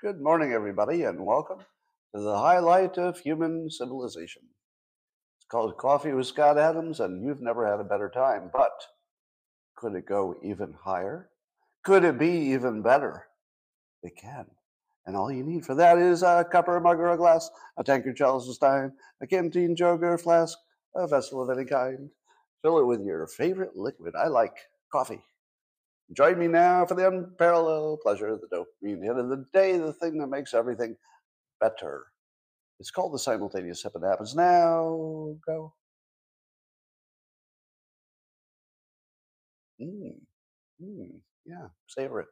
Good morning, everybody, and welcome to the highlight of human civilization. It's called Coffee with Scott Adams, and you've never had a better time. But could it go even higher? Could it be even better? It can. And all you need for that is a cup or a mug or a glass, a tankard, chalice, a stein, a canteen, jug, flask, a vessel of any kind. Fill it with your favorite liquid. I like coffee. Join me now for the unparalleled pleasure of the dopamine. At the end of the day, the thing that makes everything better. It's called the simultaneous sip. It happens now. Go. Mm, mm, yeah, savor it.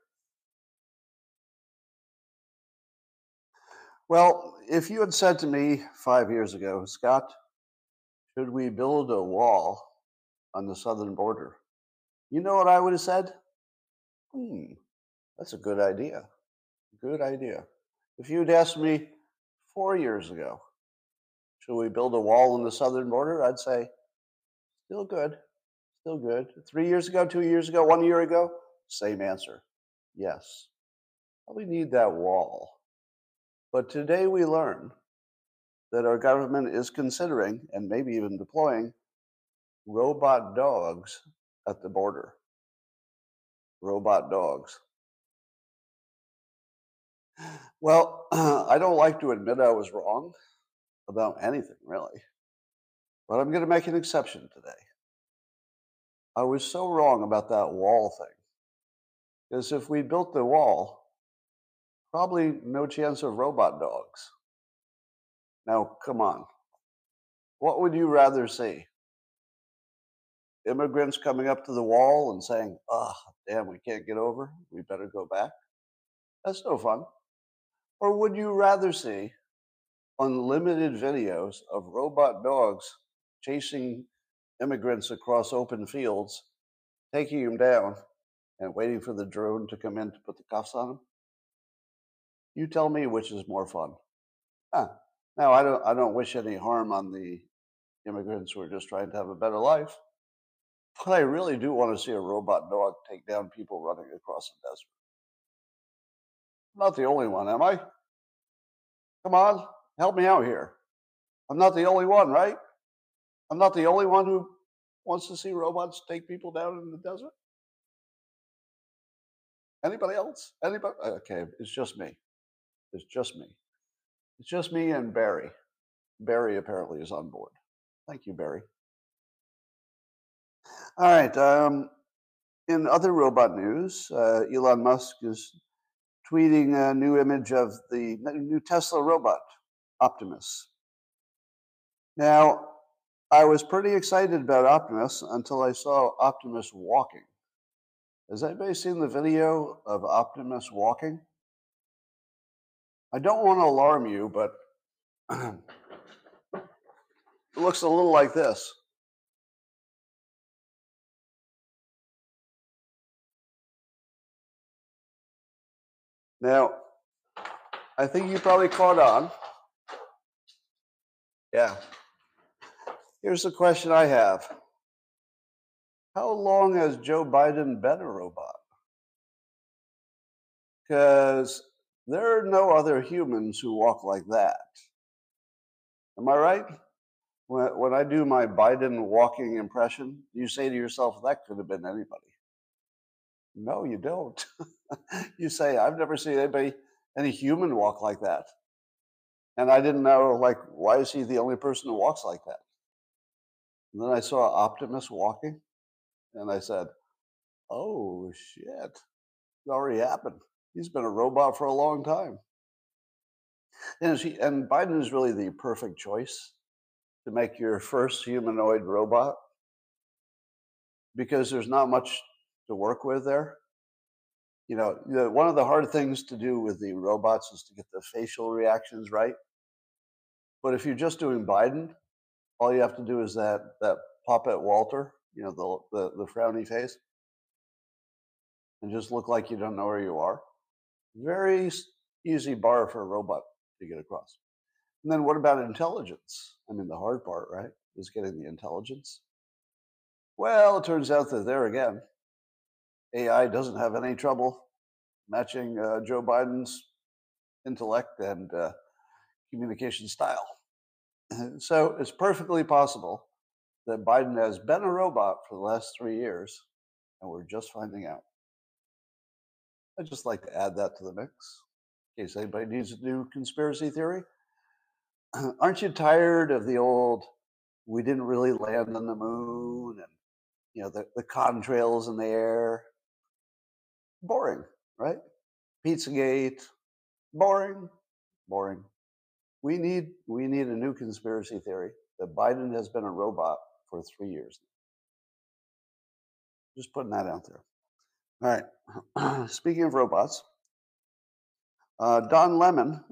Well, if you had said to me five years ago, Scott, should we build a wall on the southern border? You know what I would have said? Hmm, that's a good idea. Good idea. If you'd asked me four years ago, should we build a wall on the southern border? I'd say, still good, still good. Three years ago, two years ago, one year ago, same answer. Yes. Probably need that wall. But today we learn that our government is considering and maybe even deploying robot dogs at the border. Robot dogs. Well, I don't like to admit I was wrong about anything, really. But I'm going to make an exception today. I was so wrong about that wall thing. Because if we built the wall, probably no chance of robot dogs. Now, come on. What would you rather see? Immigrants coming up to the wall and saying, oh, damn, we can't get over. We better go back. That's no fun. Or would you rather see unlimited videos of robot dogs chasing immigrants across open fields, taking them down, and waiting for the drone to come in to put the cuffs on them? You tell me which is more fun. Ah, now I don't I don't wish any harm on the immigrants who are just trying to have a better life. But I really do want to see a robot dog take down people running across the desert. I'm not the only one, am I? Come on, help me out here. I'm not the only one, right? I'm not the only one who wants to see robots take people down in the desert. Anybody else? Anybody? Okay, it's just me. It's just me. It's just me and Barry. Barry apparently is on board. Thank you, Barry. All right. Um, in other robot news, uh, Elon Musk is tweeting a new image of the new Tesla robot, Optimus. Now, I was pretty excited about Optimus until I saw Optimus walking. Has anybody seen the video of Optimus walking? I don't want to alarm you, but it looks a little like this. Now, I think you probably caught on. Yeah. Here's the question I have How long has Joe Biden been a robot? Because there are no other humans who walk like that. Am I right? When, when I do my Biden walking impression, you say to yourself, that could have been anybody. No, you don't. you say, I've never seen anybody, any human walk like that. And I didn't know, like, why is he the only person who walks like that? And then I saw Optimus walking, and I said, oh, shit, it already happened. He's been a robot for a long time. And, and Biden is really the perfect choice to make your first humanoid robot because there's not much to work with there. You know, one of the hard things to do with the robots is to get the facial reactions right. But if you're just doing Biden, all you have to do is that that puppet Walter, you know, the the, the frowny face, and just look like you don't know where you are. Very easy bar for a robot to get across. And then what about intelligence? I mean, the hard part, right, is getting the intelligence. Well, it turns out that there again, AI doesn't have any trouble matching uh, Joe Biden's intellect and uh, communication style. so it's perfectly possible that Biden has been a robot for the last three years, and we're just finding out. I'd just like to add that to the mix in case anybody needs a new conspiracy theory. Aren't you tired of the old, we didn't really land on the moon and, you know, the, the contrails in the air? Boring, right? Pizzagate, boring, boring. We need we need a new conspiracy theory that Biden has been a robot for three years. Just putting that out there. All right. Speaking of robots, uh, Don Lemon,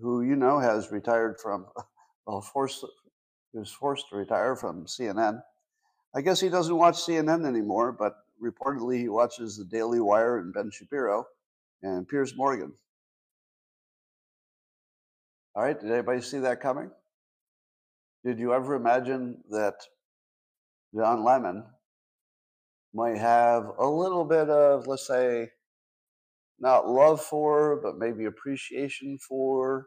who you know has retired from, well, forced, he was forced to retire from CNN. I guess he doesn't watch CNN anymore, but reportedly he watches the Daily Wire and Ben Shapiro and Piers Morgan. All right, did anybody see that coming? Did you ever imagine that Don Lemon might have a little bit of, let's say, not love for, but maybe appreciation for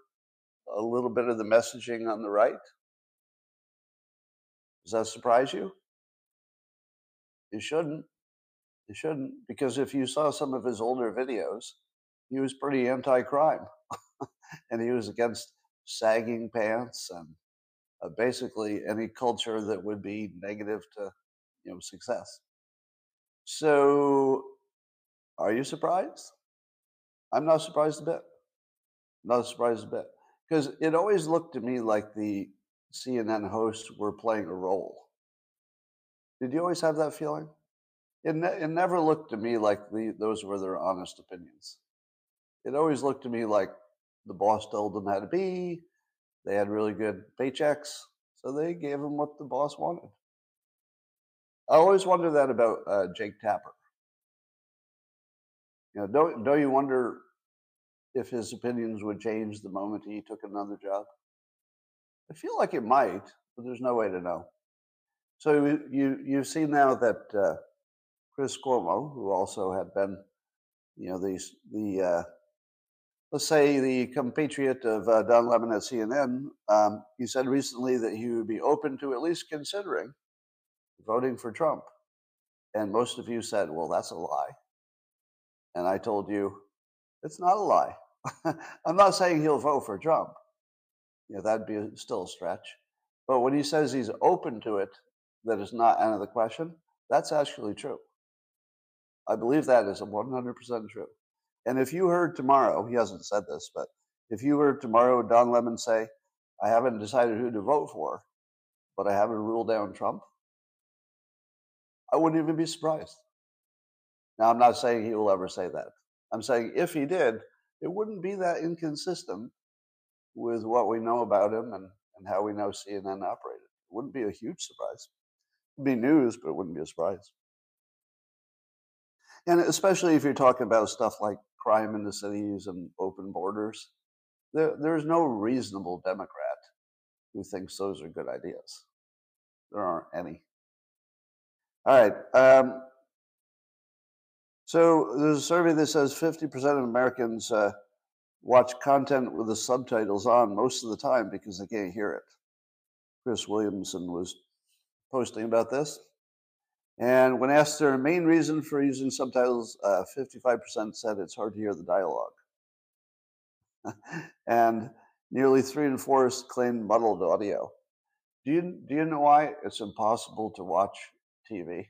a little bit of the messaging on the right? Does that surprise you? You shouldn't. You shouldn't, because if you saw some of his older videos, he was pretty anti crime and he was against sagging pants and uh, basically any culture that would be negative to you know success. So, are you surprised? I'm not surprised a bit. Not surprised a bit because it always looked to me like the CNN hosts were playing a role. Did you always have that feeling? It, ne- it never looked to me like the, those were their honest opinions. It always looked to me like the boss told them how to be. They had really good paychecks, so they gave them what the boss wanted. I always wonder that about uh, Jake Tapper. You know, don't don't you wonder if his opinions would change the moment he took another job? I feel like it might, but there's no way to know. So you you've seen now that uh, Chris Cuomo, who also had been, you know, the the uh, let's say the compatriot of uh, Don Lemon at CNN, um, he said recently that he would be open to at least considering voting for Trump. And most of you said, well, that's a lie. And I told you, it's not a lie. I'm not saying he'll vote for Trump. You know, that'd be still a stretch. But when he says he's open to it, that is not out of the question, that's actually true. I believe that is 100% true. And if you heard tomorrow, he hasn't said this, but if you heard tomorrow Don Lemon say, I haven't decided who to vote for, but I haven't ruled down Trump, I wouldn't even be surprised. Now, I'm not saying he will ever say that. I'm saying if he did, it wouldn't be that inconsistent with what we know about him and, and how we know CNN operated. It wouldn't be a huge surprise. It'd be news, but it wouldn't be a surprise. And especially if you're talking about stuff like crime in the cities and open borders, there, there's no reasonable Democrat who thinks those are good ideas. There aren't any. All right. Um, so there's a survey that says 50% of Americans uh, watch content with the subtitles on most of the time because they can't hear it. Chris Williamson was posting about this. And when asked their main reason for using subtitles, uh, 55% said it's hard to hear the dialogue. and nearly three and four claimed muddled audio. Do you, do you know why it's impossible to watch TV?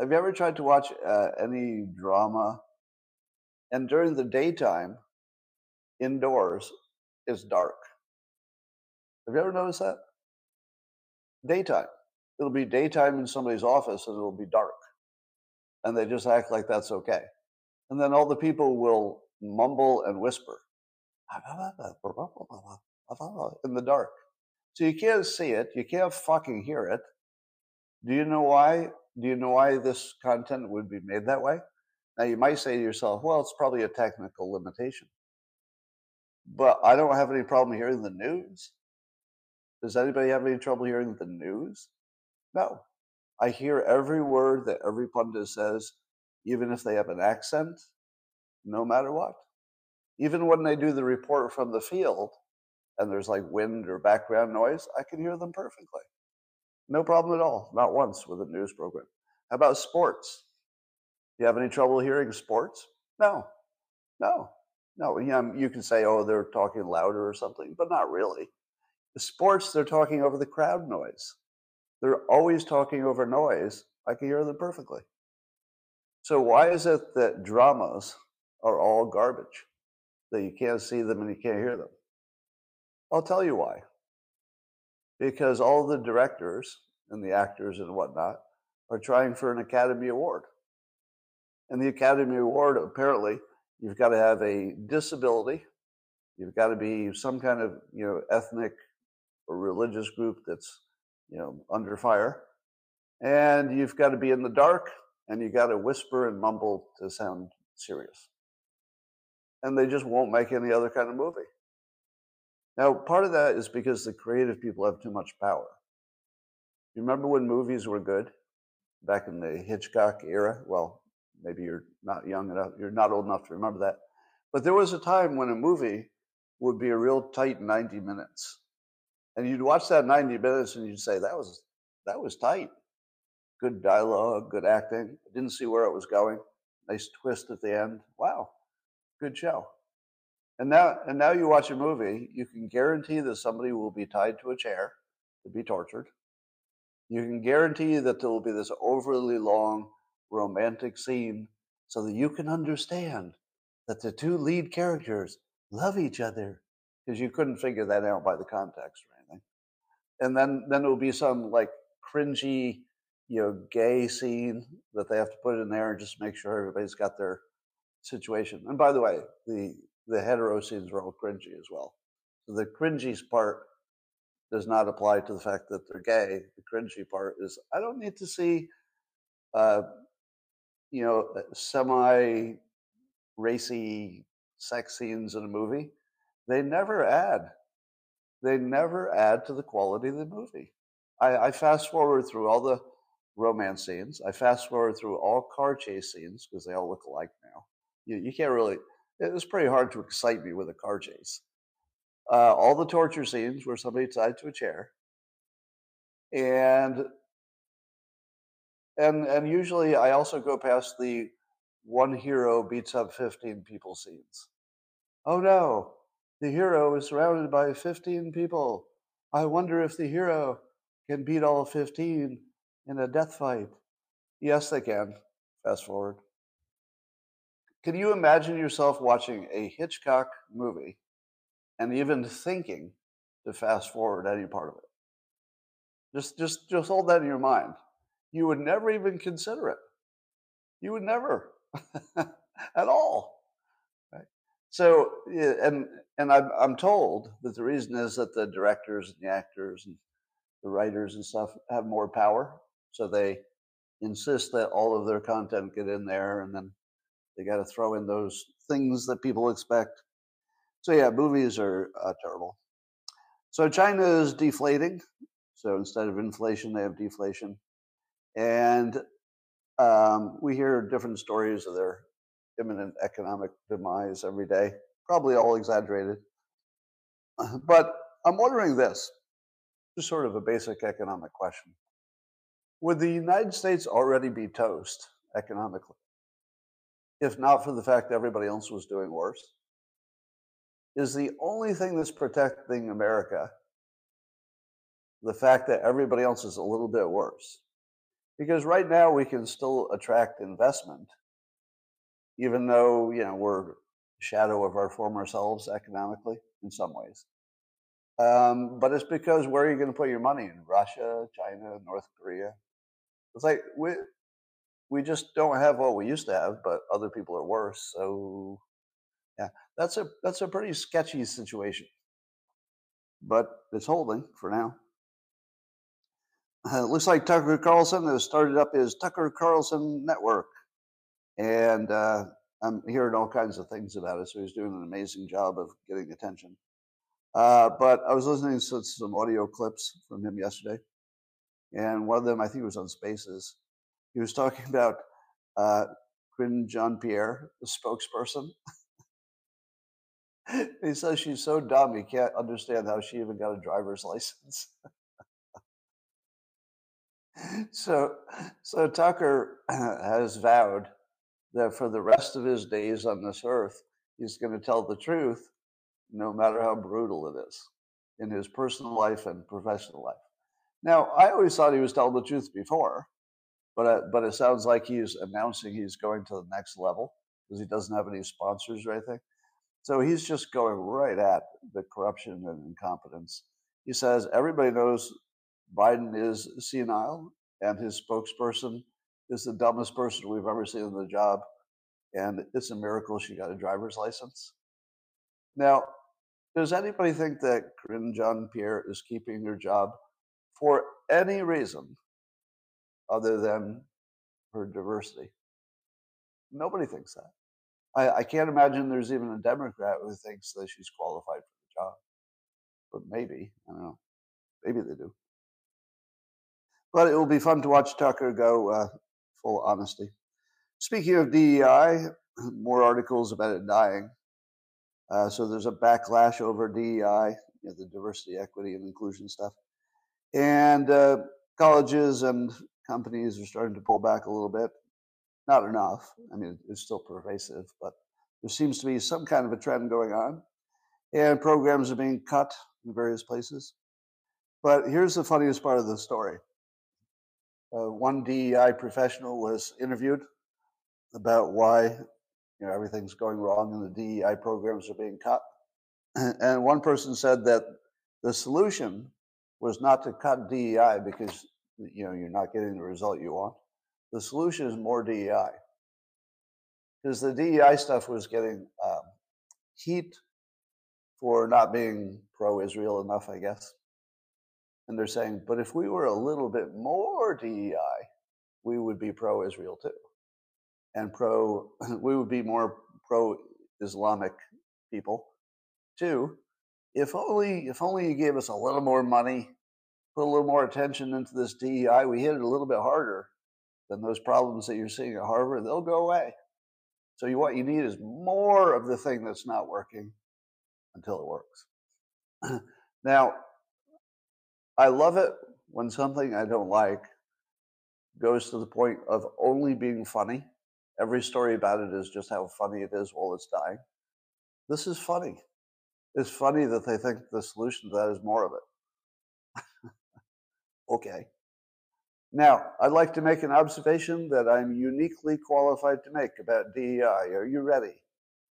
Have you ever tried to watch uh, any drama? And during the daytime, indoors, it's dark. Have you ever noticed that? Daytime. It'll be daytime in somebody's office and it'll be dark. And they just act like that's okay. And then all the people will mumble and whisper in the dark. So you can't see it. You can't fucking hear it. Do you know why? Do you know why this content would be made that way? Now you might say to yourself, well, it's probably a technical limitation. But I don't have any problem hearing the news. Does anybody have any trouble hearing the news? No. I hear every word that every pundit says, even if they have an accent, no matter what. Even when they do the report from the field and there's like wind or background noise, I can hear them perfectly. No problem at all. Not once with a news program. How about sports? Do you have any trouble hearing sports? No, no, no. You, can say, oh, they're talking louder or something, but not really. The sports, they're talking over the crowd noise. They're always talking over noise. I can hear them perfectly. So why is it that dramas are all garbage? That you can't see them and you can't hear them? I'll tell you why. Because all the directors and the actors and whatnot are trying for an Academy Award. And the Academy Award, apparently, you've got to have a disability, you've got to be some kind of you know ethnic or religious group that's you know under fire, and you've got to be in the dark, and you got to whisper and mumble to sound serious. And they just won't make any other kind of movie. Now, part of that is because the creative people have too much power. You remember when movies were good back in the Hitchcock era? Well, maybe you're not young enough, you're not old enough to remember that. But there was a time when a movie would be a real tight 90 minutes. And you'd watch that 90 minutes and you'd say, that was that was tight. Good dialogue, good acting. I didn't see where it was going. Nice twist at the end. Wow, good show. And now, and now you watch a movie, you can guarantee that somebody will be tied to a chair to be tortured. You can guarantee that there will be this overly long romantic scene so that you can understand that the two lead characters love each other because you couldn't figure that out by the context or anything. And then, then it will be some like cringy, you know, gay scene that they have to put in there and just make sure everybody's got their situation. And by the way, the the hetero scenes are all cringy as well. So the cringy part does not apply to the fact that they're gay. The cringy part is I don't need to see, uh, you know, uh, semi racy sex scenes in a movie. They never add. They never add to the quality of the movie. I, I fast forward through all the romance scenes. I fast forward through all car chase scenes because they all look alike now. You, you can't really it was pretty hard to excite me with a car chase. Uh, all the torture scenes where somebody tied to a chair, and and and usually I also go past the one hero beats up fifteen people scenes. Oh no, the hero is surrounded by fifteen people. I wonder if the hero can beat all fifteen in a death fight. Yes, they can. Fast forward. Can you imagine yourself watching a Hitchcock movie and even thinking to fast forward any part of it? Just, just, just hold that in your mind. You would never even consider it. You would never, at all. Right? So, and and I'm I'm told that the reason is that the directors and the actors and the writers and stuff have more power, so they insist that all of their content get in there, and then they got to throw in those things that people expect. So yeah, movies are uh, terrible. So China is deflating. So instead of inflation, they have deflation, and um, we hear different stories of their imminent economic demise every day. Probably all exaggerated, but I'm wondering this, just sort of a basic economic question: Would the United States already be toast economically? If not for the fact that everybody else was doing worse, is the only thing that's protecting America the fact that everybody else is a little bit worse. Because right now we can still attract investment, even though, you know, we're a shadow of our former selves economically in some ways. Um, but it's because where are you going to put your money in? Russia, China, North Korea? It's like we, we just don't have what we used to have, but other people are worse. So yeah, that's a that's a pretty sketchy situation. But it's holding for now. Uh, it looks like Tucker Carlson has started up his Tucker Carlson Network, and uh, I'm hearing all kinds of things about it. So he's doing an amazing job of getting attention. Uh, but I was listening to some audio clips from him yesterday, and one of them, I think, was on Spaces. He was talking about uh, Karine Jean Pierre, the spokesperson. he says she's so dumb he can't understand how she even got a driver's license. so, so Tucker has vowed that for the rest of his days on this earth, he's going to tell the truth, no matter how brutal it is, in his personal life and professional life. Now, I always thought he was telling the truth before, but uh, but it sounds like he's announcing he's going to the next level because he doesn't have any sponsors or anything. So he's just going right at the corruption and incompetence. He says everybody knows Biden is senile and his spokesperson is the dumbest person we've ever seen in the job. And it's a miracle she got a driver's license. Now, does anybody think that Karine Jean Pierre is keeping her job for any reason other than her diversity? Nobody thinks that. I, I can't imagine there's even a Democrat who thinks that she's qualified for the job. But maybe, I don't know. Maybe they do. But it will be fun to watch Tucker go uh, full honesty. Speaking of DEI, more articles about it dying. Uh, so there's a backlash over DEI, you know, the diversity, equity, and inclusion stuff. And uh, colleges and companies are starting to pull back a little bit. Not enough. I mean, it's still pervasive, but there seems to be some kind of a trend going on. And programs are being cut in various places. But here's the funniest part of the story uh, one DEI professional was interviewed about why you know everything's going wrong and the DEI programs are being cut. And one person said that the solution was not to cut DEI because you know you're not getting the result you want. The solution is more DEI because the DEI stuff was getting um, heat for not being pro-Israel enough, I guess. And they're saying, but if we were a little bit more DEI, we would be pro Israel too. And pro, we would be more pro Islamic people too. If only, if only you gave us a little more money, put a little more attention into this DEI, we hit it a little bit harder than those problems that you're seeing at Harvard, they'll go away. So you, what you need is more of the thing that's not working until it works. now, I love it when something I don't like goes to the point of only being funny. Every story about it is just how funny it is while it's dying. This is funny. It's funny that they think the solution to that is more of it. Okay. Now, I'd like to make an observation that I'm uniquely qualified to make about DEI. Are you ready?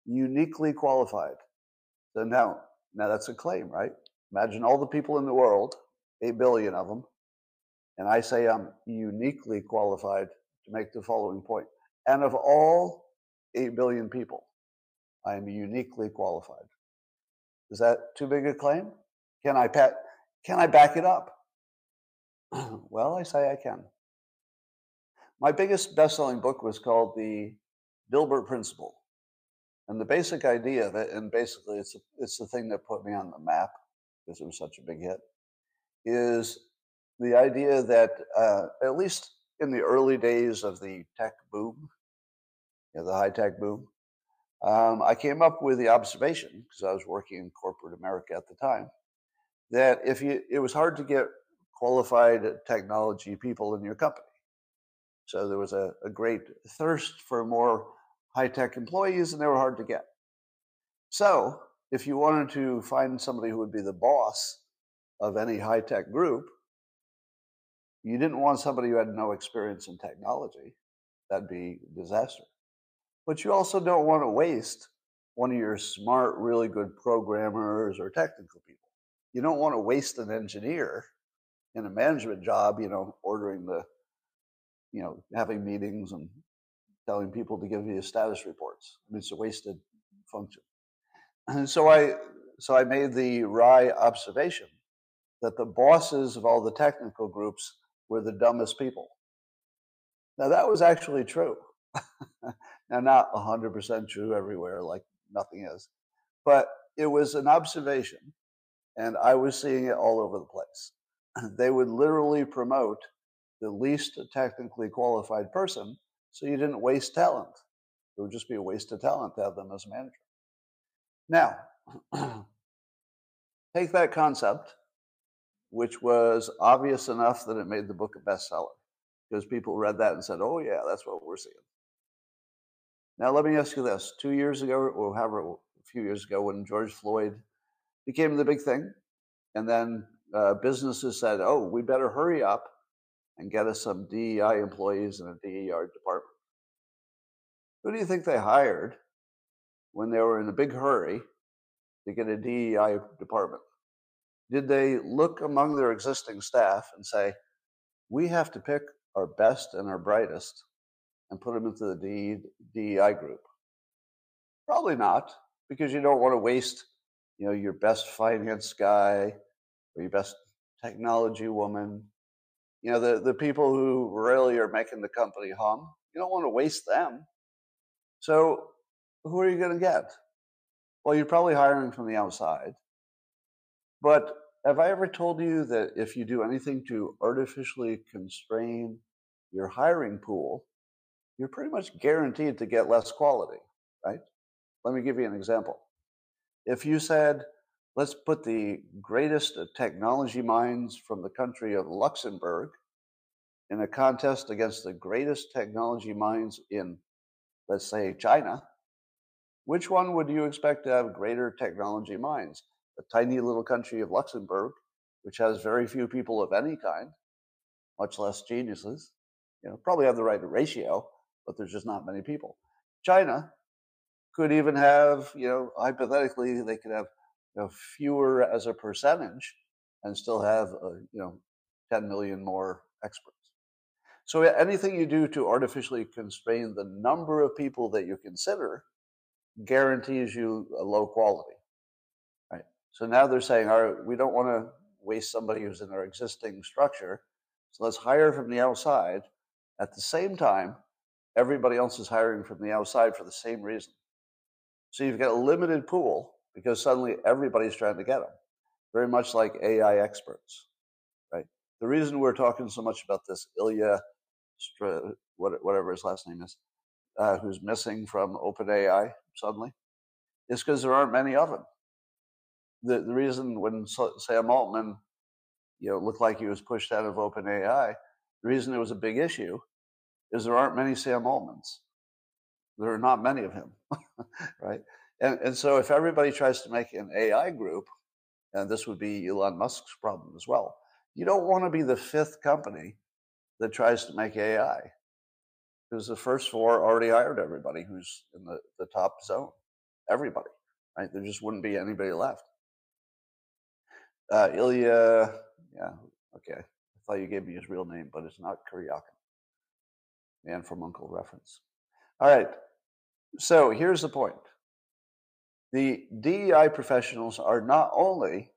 Uniquely qualified. So now, now that's a claim, right? Imagine all the people in the world 8 billion of them. And I say I'm uniquely qualified to make the following point. And of all 8 billion people, I am uniquely qualified. Is that too big a claim? Can I, pat, can I back it up? well, I say I can. My biggest best selling book was called The Dilbert Principle. And the basic idea of it, and basically it's, it's the thing that put me on the map because it was such a big hit, is the idea that uh, at least in the early days of the tech boom, you know, the high tech boom, um, I came up with the observation because I was working in corporate America at the time that if you, it was hard to get qualified technology people in your company. So there was a, a great thirst for more high tech employees, and they were hard to get. So if you wanted to find somebody who would be the boss of any high tech group, you didn't want somebody who had no experience in technology. That'd be disaster. But you also don't want to waste one of your smart, really good programmers or technical people. You don't want to waste an engineer in a management job, you know, ordering the, you know, having meetings and telling people to give you status reports. I mean, it's a wasted function. And so I, so I made the wry observation that the bosses of all the technical groups were the dumbest people. Now, that was actually true. now, not 100% true everywhere, like nothing is, but it was an observation, and I was seeing it all over the place. they would literally promote the least technically qualified person so you didn't waste talent. It would just be a waste of talent to have them as a manager. Now, take that concept, which was obvious enough that it made the book a bestseller because people read that and said, oh, yeah, that's what we're seeing. Now, let me ask you this two years ago, or however, a few years ago, when George Floyd became the big thing, and then uh, businesses said, oh, we better hurry up and get us some DEI employees in a DEI department. Who do you think they hired when they were in a big hurry to get a DEI department? Did they look among their existing staff and say, we have to pick our best and our brightest and put them into the DEI group? Probably not, because you don't want to waste, you know, your best finance guy or your best technology woman. You know, the, the people who really are making the company hum. You don't want to waste them. So who are you going to get? Well, you're probably hiring from the outside. But have I ever told you that if you do anything to artificially constrain your hiring pool, you're pretty much guaranteed to get less quality, right? Let me give you an example. If you said, let's put the greatest technology minds from the country of Luxembourg in a contest against the greatest technology minds in let's say China, which one would you expect to have greater technology minds? The tiny little country of Luxembourg, which has very few people of any kind, much less geniuses, you know, probably have the right ratio, but there's just not many people. China could even have, you know, hypothetically, they could have you know, fewer as a percentage and still have, uh, you know, 10 million more experts. So anything you do to artificially constrain the number of people that you consider guarantees you a low quality. Right. So now they're saying, all right, we don't want to waste somebody who's in our existing structure. So let's hire from the outside. At the same time, everybody else is hiring from the outside for the same reason. So you've got a limited pool because suddenly everybody's trying to get them. Very much like AI experts, right? The reason we're talking so much about this Ilya whatever his last name is, uh, who's missing from OpenAI suddenly, is because there aren't many of them. The, the reason when Sam Altman, you know, looked like he was pushed out of OpenAI, the reason it was a big issue is there aren't many Sam Altmans. There are not many of him, right? And, and so if everybody tries to make an AI group, and this would be Elon Musk's problem as well, you don't want to be the fifth company that tries to make AI. Because the first four already hired everybody who's in the, the top zone. Everybody, right? There just wouldn't be anybody left. Uh, Ilya, yeah, okay. I thought you gave me his real name, but it's not Kuryakin. Man from Uncle reference. All right. So here's the point. The DEI professionals are not only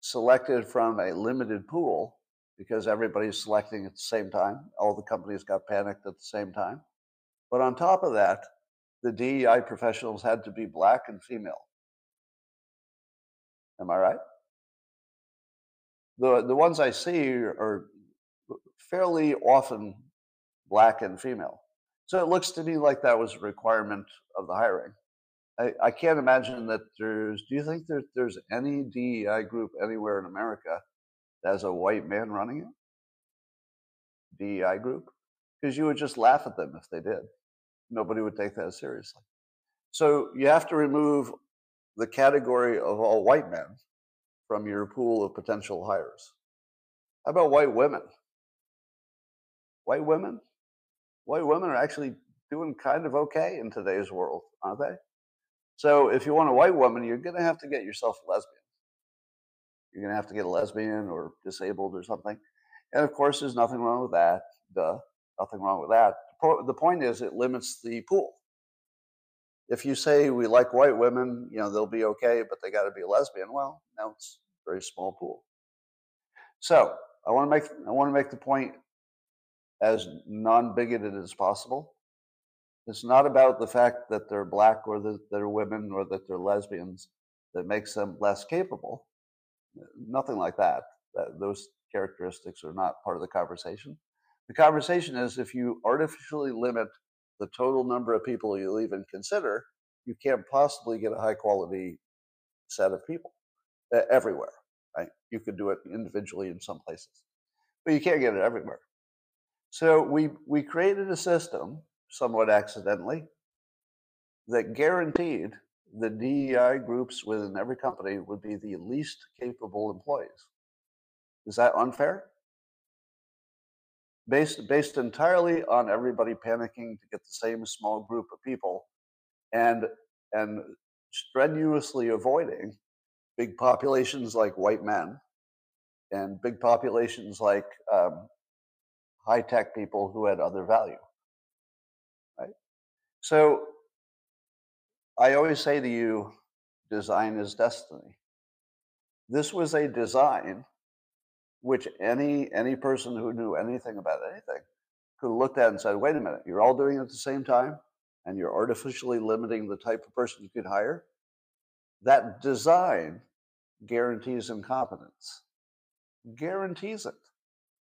selected from a limited pool, because everybody's selecting at the same time. All the companies got panicked at the same time. But on top of that, the DEI professionals had to be black and female. Am I right? The, the ones I see are fairly often black and female. So it looks to me like that was a requirement of the hiring. I, I can't imagine that there's, do you think that there's any DEI group anywhere in America that has a white man running it, DEI group, because you would just laugh at them if they did. Nobody would take that seriously. So you have to remove the category of all white men from your pool of potential hires. How about white women? White women? White women are actually doing kind of okay in today's world, aren't they? So if you want a white woman, you're going to have to get yourself a lesbian. You're going to have to get a lesbian or disabled or something. And of course, there's nothing wrong with that. Duh. Nothing wrong with that. The point is, it limits the pool. If you say we like white women, you know, they'll be okay, but they got to be a lesbian. Well, now it's a very small pool. So I want to make I want to make the point as non-bigoted as possible. It's not about the fact that they're black or that they're women or that they're lesbians that makes them less capable. Nothing like that. that those characteristics are not part of the conversation. The conversation is if you artificially limit the total number of people you'll even consider, you can't possibly get a high quality set of people uh, everywhere, right? You could do it individually in some places, but you can't get it everywhere. So we, we created a system, somewhat accidentally, that guaranteed the DEI groups within every company would be the least capable employees. Is that unfair? Based, based entirely on everybody panicking to get the same small group of people and, and strenuously avoiding big populations like white men and big populations like um, high tech people who had other value. So I always say to you, design is destiny. This was a design which any any person who knew anything about anything could have looked at and said, wait a minute, you're all doing it at the same time and you're artificially limiting the type of person you could hire. That design guarantees incompetence. Guarantees it.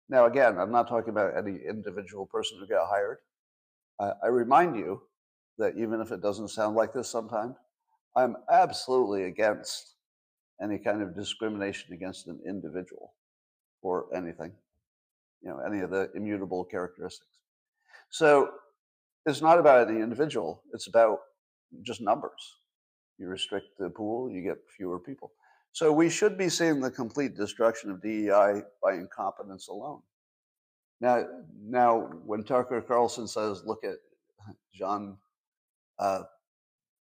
Now, again, I'm not talking about any individual person who got hired. I remind you that even if it doesn't sound like this sometimes, I'm absolutely against any kind of discrimination against an individual or anything, you know, any of the immutable characteristics. So it's not about any individual, it's about just numbers. You restrict the pool, you get fewer people. So we should be seeing the complete destruction of DEI by incompetence alone. Now, now when Tucker Carlson says, look at Jean, uh,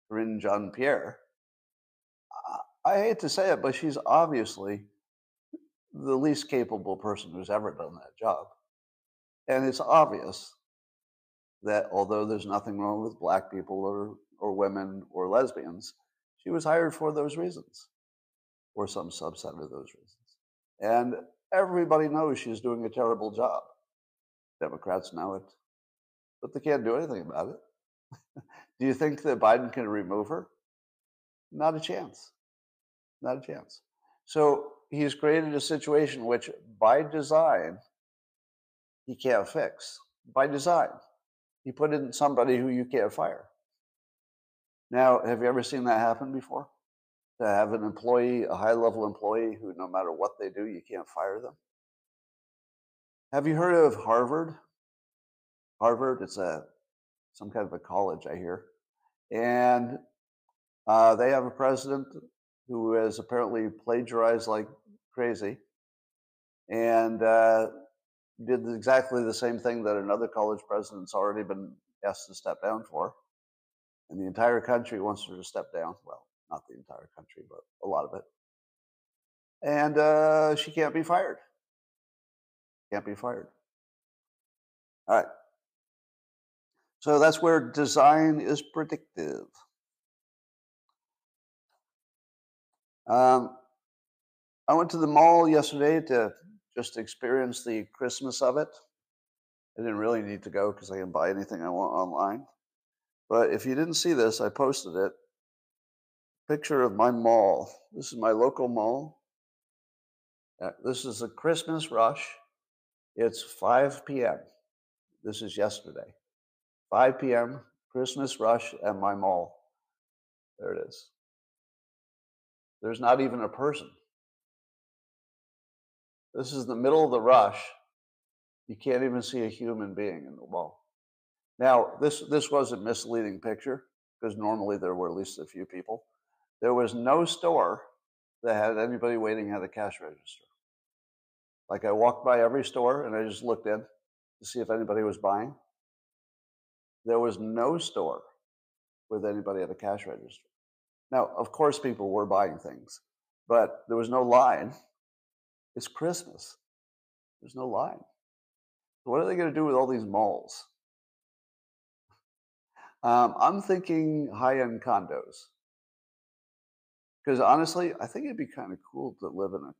Karine Jean Pierre, I hate to say it, but she's obviously the least capable person who's ever done that job. And it's obvious that although there's nothing wrong with black people or, or women or lesbians, she was hired for those reasons or some subset of those reasons. And everybody knows she's doing a terrible job. Democrats know it, but they can't do anything about it. Do you think that Biden can remove her? Not a chance. Not a chance. So he's created a situation which, by design, he can't fix. By design, he put in somebody who you can't fire. Now, have you ever seen that happen before? to have an employee, a high level employee, who no matter what they do, you can't fire them? Have you heard of Harvard? Harvard, it's a some kind of a college, I hear, and uh, they have a president who has apparently plagiarized like crazy, and uh, did exactly the same thing that another college president's already been asked to step down for, and the entire country wants her to step down. Well, not the entire country, but a lot of it. And uh, she can't be fired. Can't be fired. All right. So that's where design is predictive. Um, I went to the mall yesterday to just experience the Christmas of it. I didn't really need to go because I can buy anything I want online. But if you didn't see this, I posted it picture of my mall. This is my local mall. Uh, this is a Christmas rush. It's 5 p.m. This is yesterday. 5 p.m. Christmas rush at my mall. There it is. There's not even a person. This is the middle of the rush. You can't even see a human being in the mall. Now, this, this was a misleading picture because normally there were at least a few people. There was no store that had anybody waiting at a cash register. Like I walked by every store and I just looked in to see if anybody was buying. There was no store with anybody at a cash register. Now, of course, people were buying things, but there was no line. It's Christmas. There's no line. What are they going to do with all these malls? Um, I'm thinking high end condos. Because honestly, I think it'd be kind of cool to live in a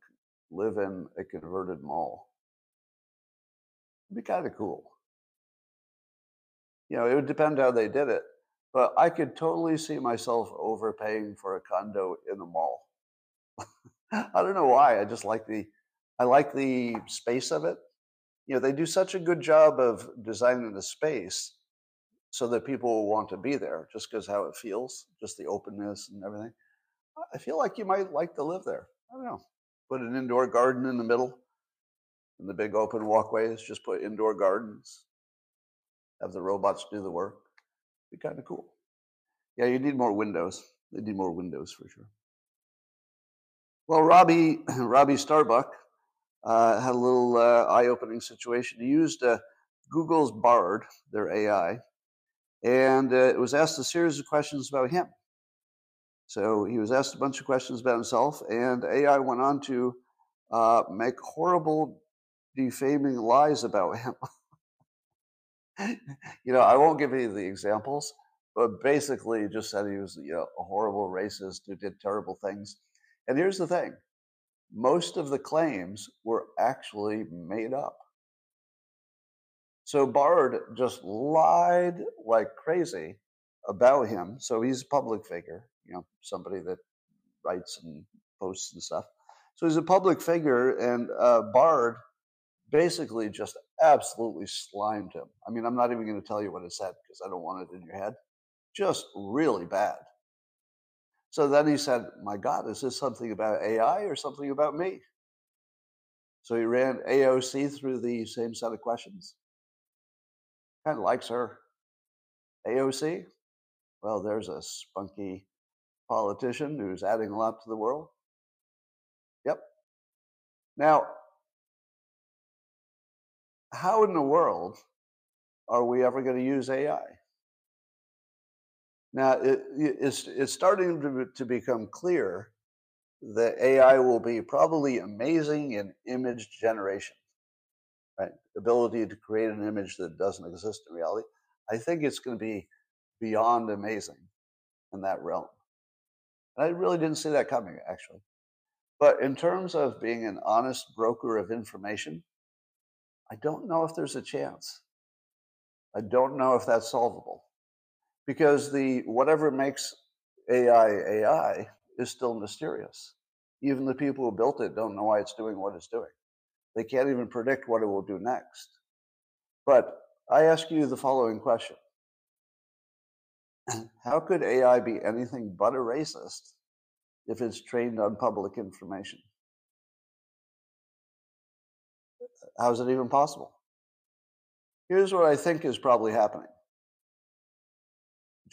live in a converted mall. It'd be kind of cool. You know, it would depend how they did it, but I could totally see myself overpaying for a condo in a mall. I don't know why. I just like the I like the space of it. You know, they do such a good job of designing the space so that people will want to be there just because how it feels, just the openness and everything. I feel like you might like to live there. I don't know. Put an indoor garden in the middle and the big open walkways, just put indoor gardens. Have the robots do the work. Be kind of cool. Yeah, you need more windows. They need more windows for sure. Well, Robby Robby Starbuck uh, had a little uh, eye-opening situation. He used uh, Google's Bard, their AI, and uh, it was asked a series of questions about him. So he was asked a bunch of questions about himself, and AI went on to uh, make horrible, defaming lies about him. you know, I won't give you the examples, but basically just said he was you know, a horrible racist who did terrible things. And here's the thing most of the claims were actually made up. So Bard just lied like crazy about him. So he's a public figure, you know, somebody that writes and posts and stuff. So he's a public figure, and uh, Bard basically just absolutely slimed him. I mean, I'm not even going to tell you what it said because I don't want it in your head. Just really bad. So then he said, My God, is this something about AI or something about me? So he ran AOC through the same set of questions. Kind of likes her. AOC? Well, there's a spunky politician who's adding a lot to the world. Yep. Now, how in the world are we ever going to use AI? Now, it, it's, it's starting to, to become clear that AI will be probably amazing in image generation, right? Ability to create an image that doesn't exist in reality. I think it's going to be beyond amazing in that realm. And I really didn't see that coming, actually. But in terms of being an honest broker of information, I don't know if there's a chance. I don't know if that's solvable because the whatever makes AI AI is still mysterious. Even the people who built it don't know why it's doing what it's doing. They can't even predict what it will do next. But I ask you the following question How could AI be anything but a racist if it's trained on public information? How is it even possible? Here's what I think is probably happening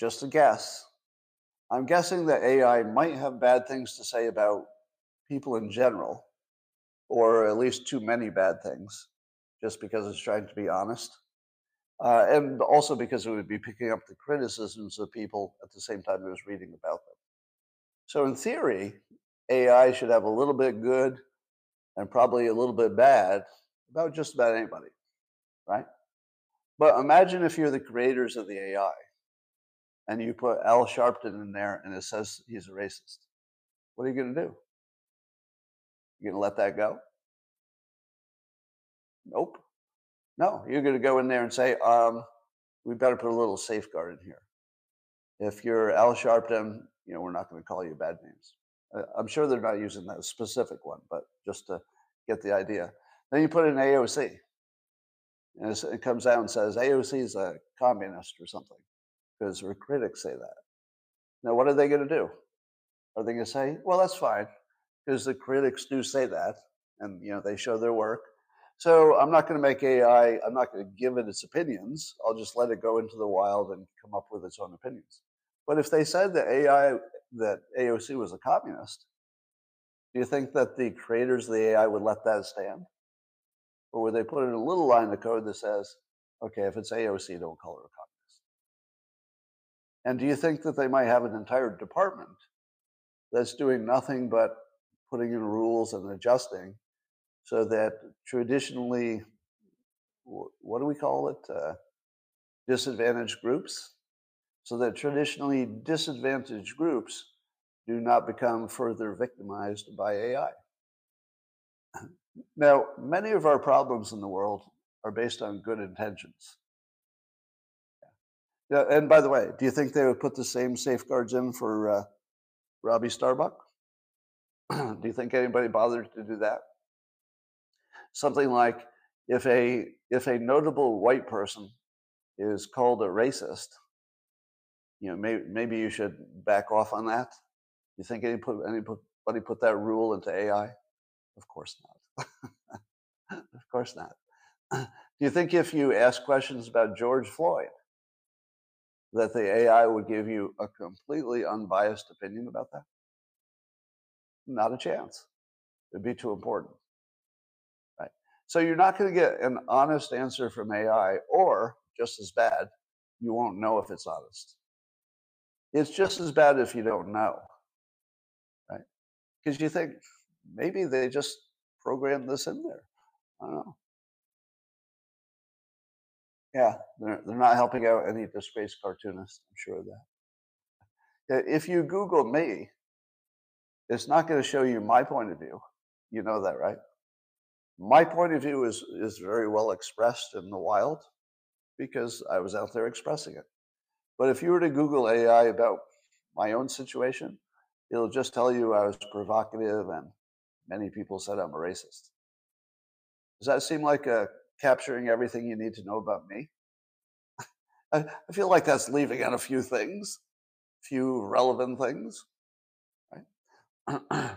just a guess. I'm guessing that AI might have bad things to say about people in general, or at least too many bad things, just because it's trying to be honest. Uh, and also because it would be picking up the criticisms of people at the same time it was reading about them. So, in theory, AI should have a little bit good and probably a little bit bad about just about anybody, right? But imagine if you're the creators of the AI and you put Al Sharpton in there and it says he's a racist. What are you going to do? You going to let that go? Nope. No, you're going to go in there and say, um, we better put a little safeguard in here. If you're Al Sharpton, you know, we're not going to call you bad names. I'm sure they're not using that specific one, but just to get the idea. Then you put in AOC. And it comes out and says AOC is a communist or something because her critics say that. Now, what are they going to do? Are they going to say, well, that's fine because the critics do say that and, you know, they show their work. So I'm not going to make AI, I'm not going to give it its opinions. I'll just let it go into the wild and come up with its own opinions. But if they said that AI, that AOC was a communist, do you think that the creators of the AI would let that stand? Or where they put in a little line of code that says, okay, if it's AOC, don't call her a communist? And do you think that they might have an entire department that's doing nothing but putting in rules and adjusting so that traditionally, what do we call it? Uh, disadvantaged groups? So that traditionally disadvantaged groups do not become further victimized by AI. Now, many of our problems in the world are based on good intentions. Yeah. And by the way, do you think they would put the same safeguards in for uh, Robby Starbuck? do you think anybody bothered to do that? something like if a if a notable white person is called a racist, you know, maybe maybe you should back off on that. Do you think any put anybody put that rule into AI? Of course not. of course not. Do you think if you ask questions about George Floyd, that the AI would give you a completely unbiased opinion about that? Not a chance. It'd be too important. Right. So you're not going to get an honest answer from AI, or just as bad, you won't know if it's honest. It's just as bad if you don't know. Right? Because you think maybe they just programmed this in there. I don't know. Yeah, they're, they're not helping out any disgraced cartoonists. I'm sure of that. If you Google me, it's not going to show you my point of view. You know that, right? My point of view is, is very well expressed in the wild because I was out there expressing it. But if you were to Google AI about my own situation, it'll just tell you I was provocative and many people said I'm a racist. Does that seem like a capturing everything you need to know about me. I, I feel like that's leaving out a few things, a few relevant things.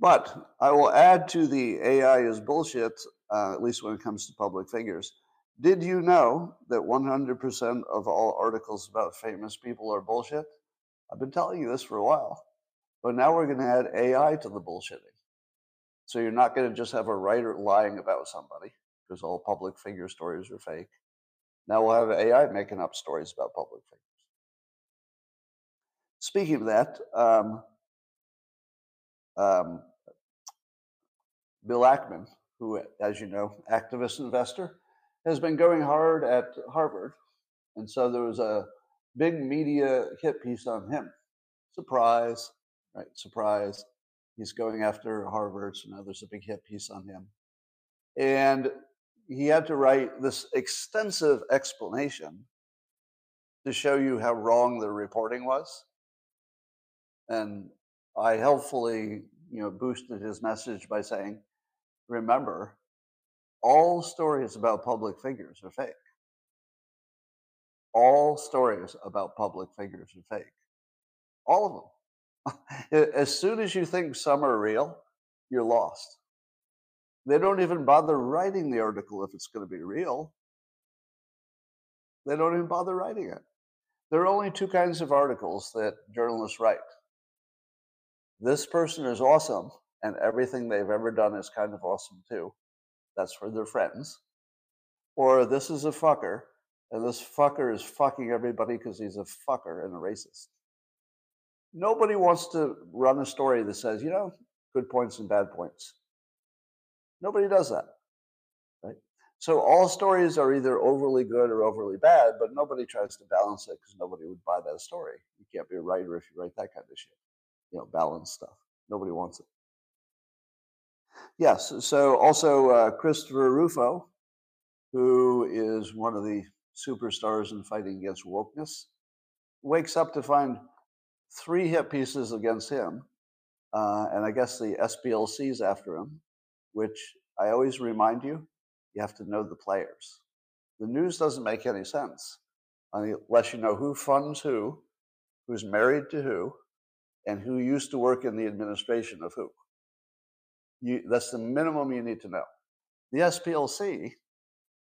But I will add to the AI is bullshit, uh, at least when it comes to public figures. Did you know that 100% of all articles about famous people are bullshit? I've been telling you this for a while, but now we're going to add AI to the bullshitting. So you're not going to just have a writer lying about somebody because all public figure stories are fake. Now we'll have AI making up stories about public figures. Speaking of that, um, um, Bill Ackman, who, as you know, activist investor, has been going hard at Harvard. And so there was a big media hit piece on him. Surprise, right? Surprise he's going after Harvard, so now there's a big hit piece on him. And he had to write this extensive explanation to show you how wrong the reporting was. And I helpfully, you know, boosted his message by saying, remember, all stories about public figures are fake. All stories about public figures are fake. All of them. as soon as you think some are real, you're lost. They don't even bother writing the article if it's going to be real. They don't even bother writing it. There are only two kinds of articles that journalists write. This person is awesome, and everything they've ever done is kind of awesome too. That's for their friends. Or this is a fucker, and this fucker is fucking everybody because he's a fucker and a racist. Nobody wants to run a story that says, you know, good points and bad points. Nobody does that. Right? So all stories are either overly good or overly bad, but nobody tries to balance it because nobody would buy that story. You can't be a writer if you write that kind of shit. You know, balance stuff. Nobody wants it. Yes. So also uh, Christopher Rufo, who is one of the superstars in fighting against wokeness, wakes up to find three hit pieces against him, uh, and I guess the SPLC's after him, which I always remind you, you have to know the players. The news doesn't make any sense unless you know who funds who, who's married to who, and who used to work in the administration of who. You, that's the minimum you need to know. The SPLC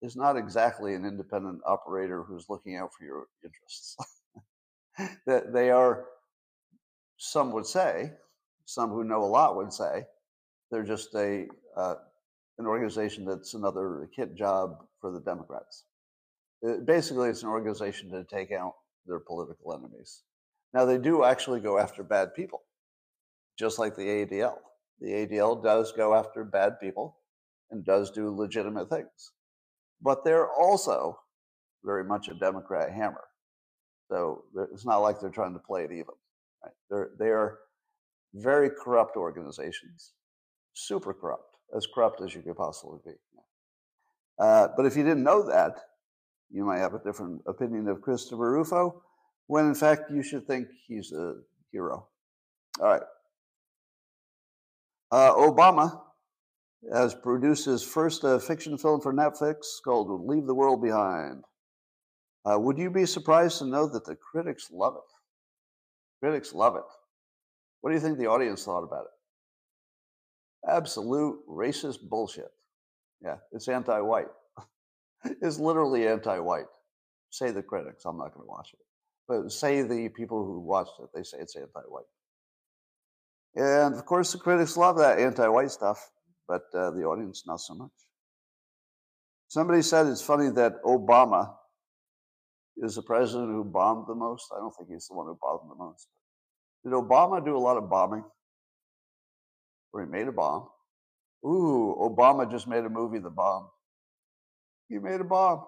is not exactly an independent operator who's looking out for your interests. that they are some would say, some who know a lot would say, they're just a uh, an organization that's another hit job for the Democrats. It, uh, basically, it's an organization to take out their political enemies. Now, they do actually go after bad people, just like the ADL. The ADL does go after bad people and does do legitimate things, but they're also very much a Democrat hammer. So it's not like they're trying to play it even. Right? They're they are very corrupt organizations, super corrupt, as corrupt as you could possibly be. Uh, but if you didn't know that, you might have a different opinion of Christopher Rufo, when in fact you should think he's a hero. All right. Uh, Obama has produced his first uh, fiction film for Netflix called Leave the World Behind. Uh, would you be surprised to know that the critics love it? Critics love it. What do you think the audience thought about it? Absolute racist bullshit. Yeah, it's anti white. it's literally anti white. Say the critics. I'm not going to watch it. But say the people who watched it, they say it's anti white. And of course, the critics love that anti white stuff, but uh, the audience, not so much. Somebody said it's funny that Obama is the president who bombed the most. I don't think he's the one who bombed the most. Did Obama do a lot of bombing? Or he made a bomb? Ooh, Obama just made a movie, The Bomb. He made a bomb.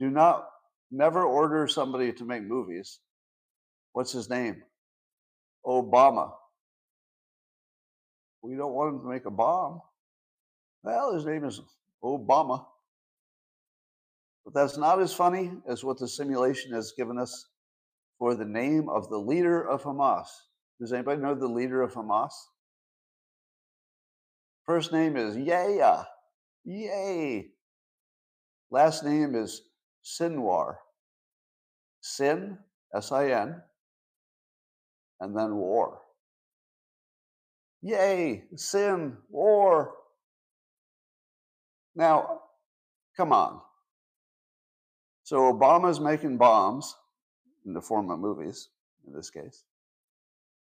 Do not, never order somebody to make movies. What's his name? Obama. We don't want him to make a bomb. Well, his name is Obama. But that's not as funny as what the simulation has given us for the name of the leader of Hamas. Does anybody know the leader of Hamas? First name is Yahya. Yay. Last name is Sinwar. Sin, S I N, and then war. Yay, sin, war. Now, come on. So Obama's making bombs in the form of movies, in this case.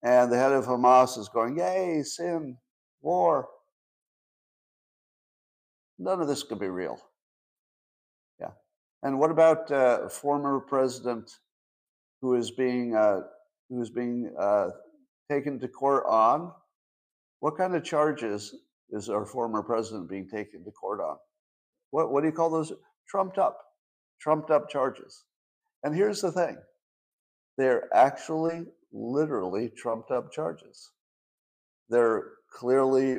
And the head of Hamas is going, Yay, sin, war. None of this could be real. Yeah. And what about uh, former president who is being uh, who is being uh, taken to court on? What kind of charges is our former president being taken to court on? What what do you call those? Trumped up, trumped up charges. And here's the thing: they're actually literally trumped up charges. They're clearly,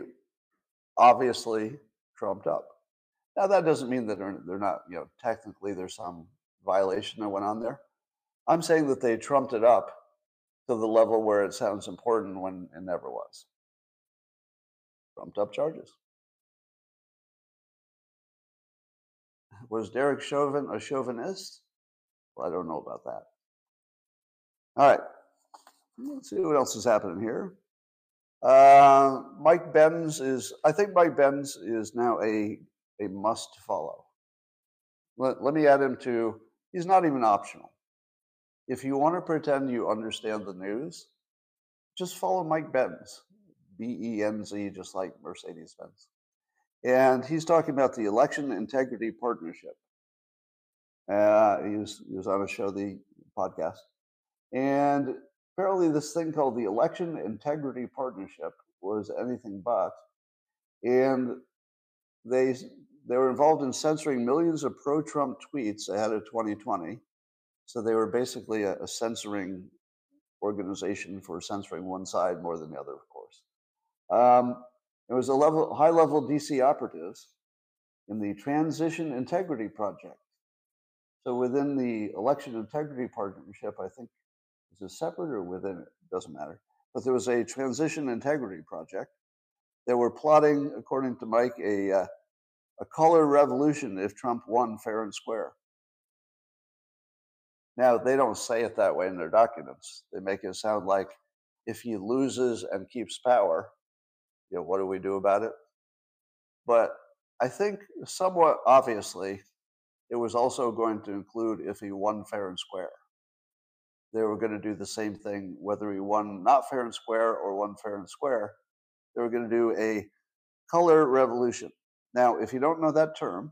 obviously trumped up. Now that doesn't mean that they're, they're not, you know, technically there's some violation that went on there. I'm saying that they trumped it up to the level where it sounds important when it never was. Trumped up charges. Was Derek Chauvin a chauvinist? Well, I don't know about that. All right. Let's see what else is happening here. Uh, Mike Benz is, I think Mike Benz is now a, a must follow. Let, let me add him to, he's not even optional. If you want to pretend you understand the news, just follow Mike Benz, B E N Z, just like Mercedes Benz. And he's talking about the Election Integrity Partnership. Uh, he, was, he was on a show, the podcast. And apparently, this thing called the Election Integrity Partnership was anything but. And they they were involved in censoring millions of pro-Trump tweets ahead of 2020. So they were basically a, a censoring organization for censoring one side more than the other, of course. Um, there was a level, high-level DC operatives in the Transition Integrity Project. So within the Election Integrity Partnership, I think is it separate or within it? Doesn't matter. But there was a transition integrity project. They were plotting, according to Mike, a uh, a color revolution if Trump won fair and square. Now they don't say it that way in their documents. They make it sound like if he loses and keeps power, you know, what do we do about it? But I think somewhat obviously, it was also going to include if he won fair and square they were going to do the same thing, whether he won not fair and square or won fair and square. They were going to do a color revolution. Now, if you don't know that term,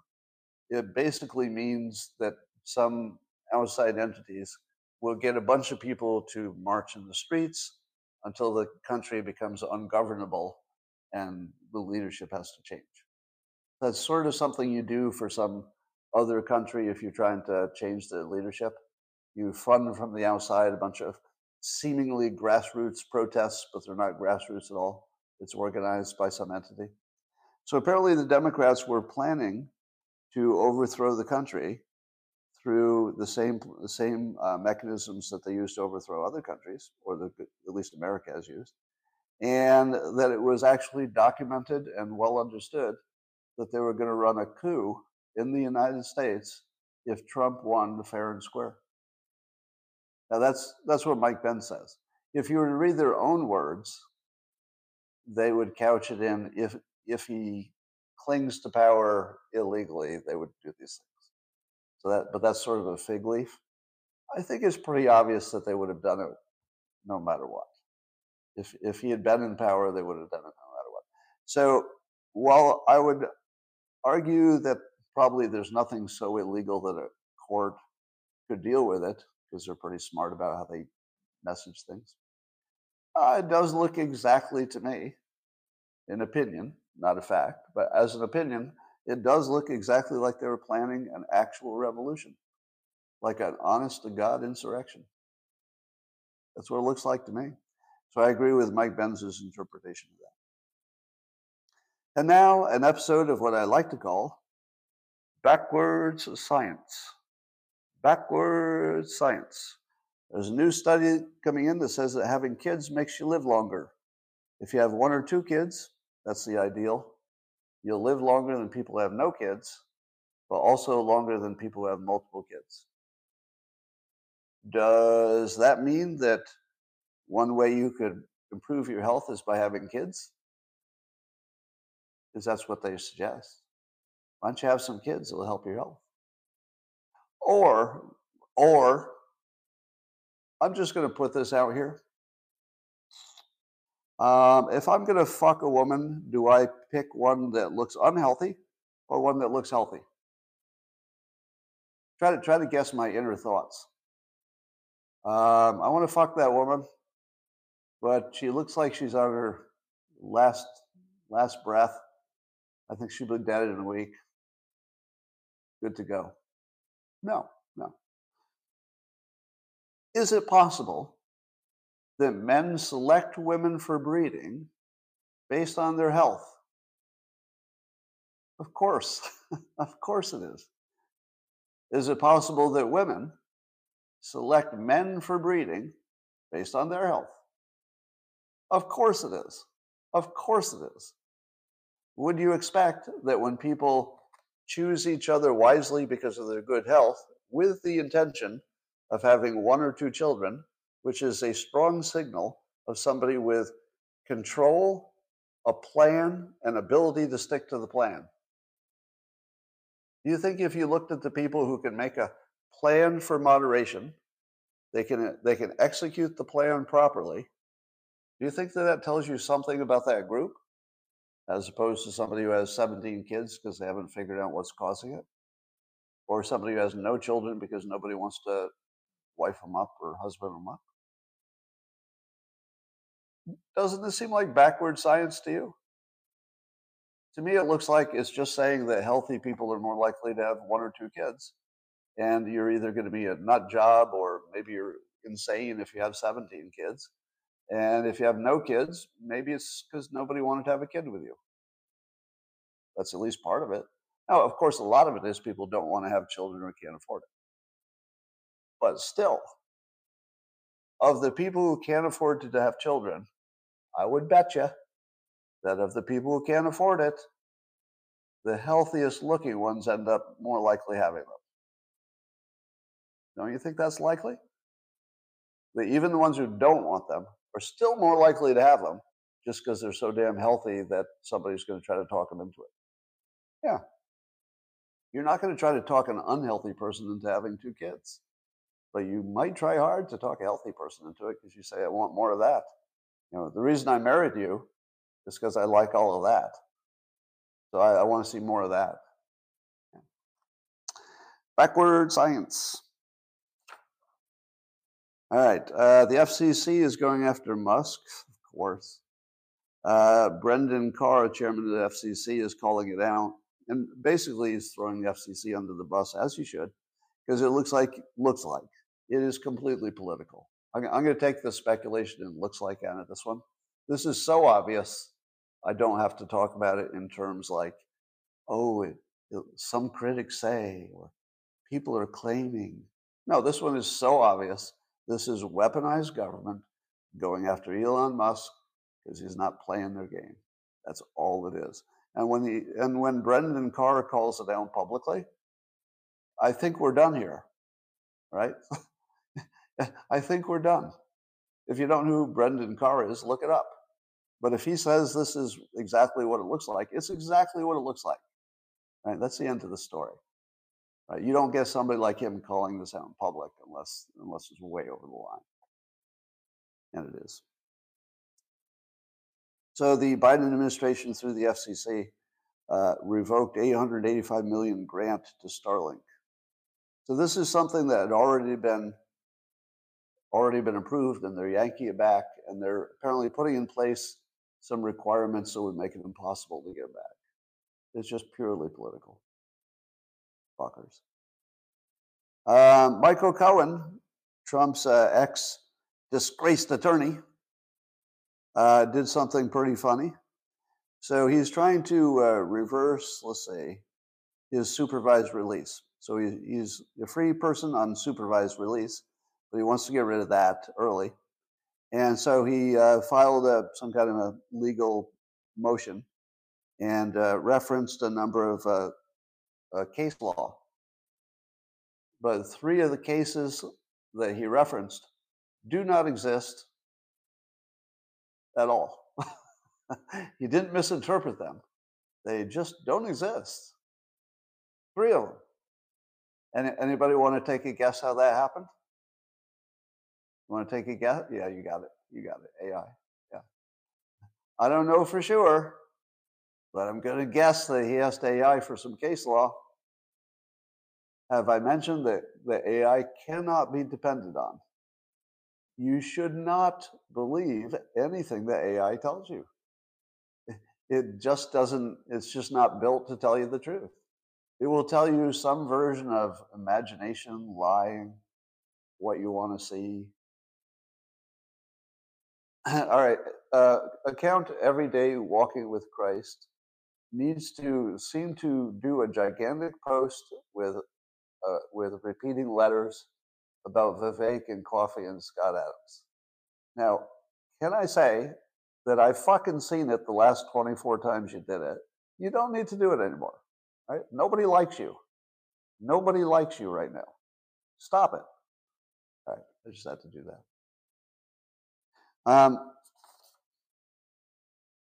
it basically means that some outside entities will get a bunch of people to march in the streets until the country becomes ungovernable and the leadership has to change. That's sort of something you do for some other country if you're trying to change the leadership. You fund from the outside a bunch of seemingly grassroots protests, but they're not grassroots at all. It's organized by some entity. So apparently, the Democrats were planning to overthrow the country through the same the same uh, mechanisms that they used to overthrow other countries, or the, at least America has used. And that it was actually documented and well understood that they were going to run a coup in the United States if Trump won the fair and square. Now that's that's what Mike Benz says. If you were to read their own words, they would couch it in if if he clings to power illegally, they would do these things. So that but that's sort of a fig leaf. I think it's pretty obvious that they would have done it no matter what. If if he had been in power, they would have done it no matter what. So while I would argue that probably there's nothing so illegal that a court could deal with it because they're pretty smart about how they message things. Uh, it does look exactly to me, an opinion, not a fact, but as an opinion, it does look exactly like they were planning an actual revolution, like an honest to God insurrection. That's what it looks like to me. So I agree with Mike Benz's interpretation of that. And now, an episode of what I like to call Backwards Science. Backwards Science. There's a new study coming in that says that having kids makes you live longer. If you have one or two kids, that's the ideal. You'll live longer than people who have no kids, but also longer than people who have multiple kids. Does that mean that one way you could improve your health is by having kids? Because that's what they suggest. Why don't you have some kids? It'll help your health. Or, or, I'm just going to put this out here. Um, if I'm going to fuck a woman, do I pick one that looks unhealthy or one that looks healthy? Try to try to guess my inner thoughts. Um, I want to fuck that woman, but she looks like she's on her last last breath. I think she'll be dead in a week good to go? No, no. Is it possible that men select women for breeding based on their health? Of course. of course it is. Is it possible that women select men for breeding based on their health? Of course it is. Of course it is. Would you expect that when people choose each other wisely because of their good health with the intention of having one or two children, which is a strong signal of somebody with control, a plan, and ability to stick to the plan. Do you think if you looked at the people who can make a plan for moderation, they can they can execute the plan properly? Do you think that that tells you something about that group? as opposed to somebody who has 17 kids because they haven't figured out what's causing it, or somebody who has no children because nobody wants to wife them up or husband them up. Doesn't this seem like backward science to you? To me, it looks like it's just saying that healthy people are more likely to have one or two kids. And you're either going to be a nut job or maybe you're insane if you have 17 kids. And if you have no kids, maybe it's because nobody wanted to have a kid with you. That's at least part of it. Now, of course, a lot of it is people don't want to have children or can't afford it. But still, of the people who can't afford to have children, I would bet you that of the people who can't afford it, the healthiest looking ones end up more likely having them. Don't you think that's likely? That even the ones who don't want them are still more likely to have them just because they're so damn healthy that somebody's going to try to talk them into it. Yeah. You're not going to try to talk an unhealthy person into having two kids, but you might try hard to talk a healthy person into it because you say, I want more of that. You know, the reason I married you is because I like all of that. So I, I want to see more of that. Backward science. All right. Uh, the FCC is going after Musk, of course. Uh, Brendan Carr, chairman of the FCC, is calling it out, and basically he's throwing the FCC under the bus, as he should, because it looks like looks like it is completely political. I'm, I'm going to take the speculation and looks like on it. This one, this is so obvious. I don't have to talk about it in terms like, oh, it, it, some critics say, or people are claiming. No, this one is so obvious this is weaponized government going after Elon Musk because he's not playing their game. That's all it is. And when the and when Brendan Carr calls it out publicly, I think we're done here, right? I think we're done. If you don't know who Brendan Carr is, look it up. But if he says this is exactly what it looks like, it's exactly what it looks like. Right? That's the end of the story. Right? You don't get somebody like him calling this out in public unless unless it's way over the line. And it is. So the Biden administration through the FCC uh, revoked 885 million grant to Starlink. So this is something that had already been already been approved, and they're yanking it back, and they're apparently putting in place some requirements that would make it impossible to get back. It's just purely political. Fuckers. Um, Michael Cohen, Trump's uh, ex disgraced attorney, uh, did something pretty funny. So he's trying to uh, reverse, let's say, his supervised release. So he, he's a free person on supervised release, but he wants to get rid of that early. And so he uh, filed a, some kind of a legal motion and uh, referenced a number of uh, case law. But three of the cases that he referenced do not exist at all. he didn't misinterpret them. They just don't exist. Three of them. Any, anybody want to take a guess how that happened? Want to take a guess? Yeah, you got it. You got it. AI. Yeah. I don't know for sure, but I'm going to guess that he asked AI for some case law. Have I mentioned that the AI cannot be depended on? You should not believe anything that AI tells you. It just doesn't, it's just not built to tell you the truth. It will tell you some version of imagination, lying, what you want to see, All right. Uh, account every day walking with Christ needs to seem to do a gigantic post with uh, with repeating letters about Vivek and coffee and Scott Adams. Now, can I say that I fucking seen it the last 24 times you did it? You don't need to do it anymore. Right? Nobody likes you. Nobody likes you right now. Stop it. All right. I just had to do that. Um,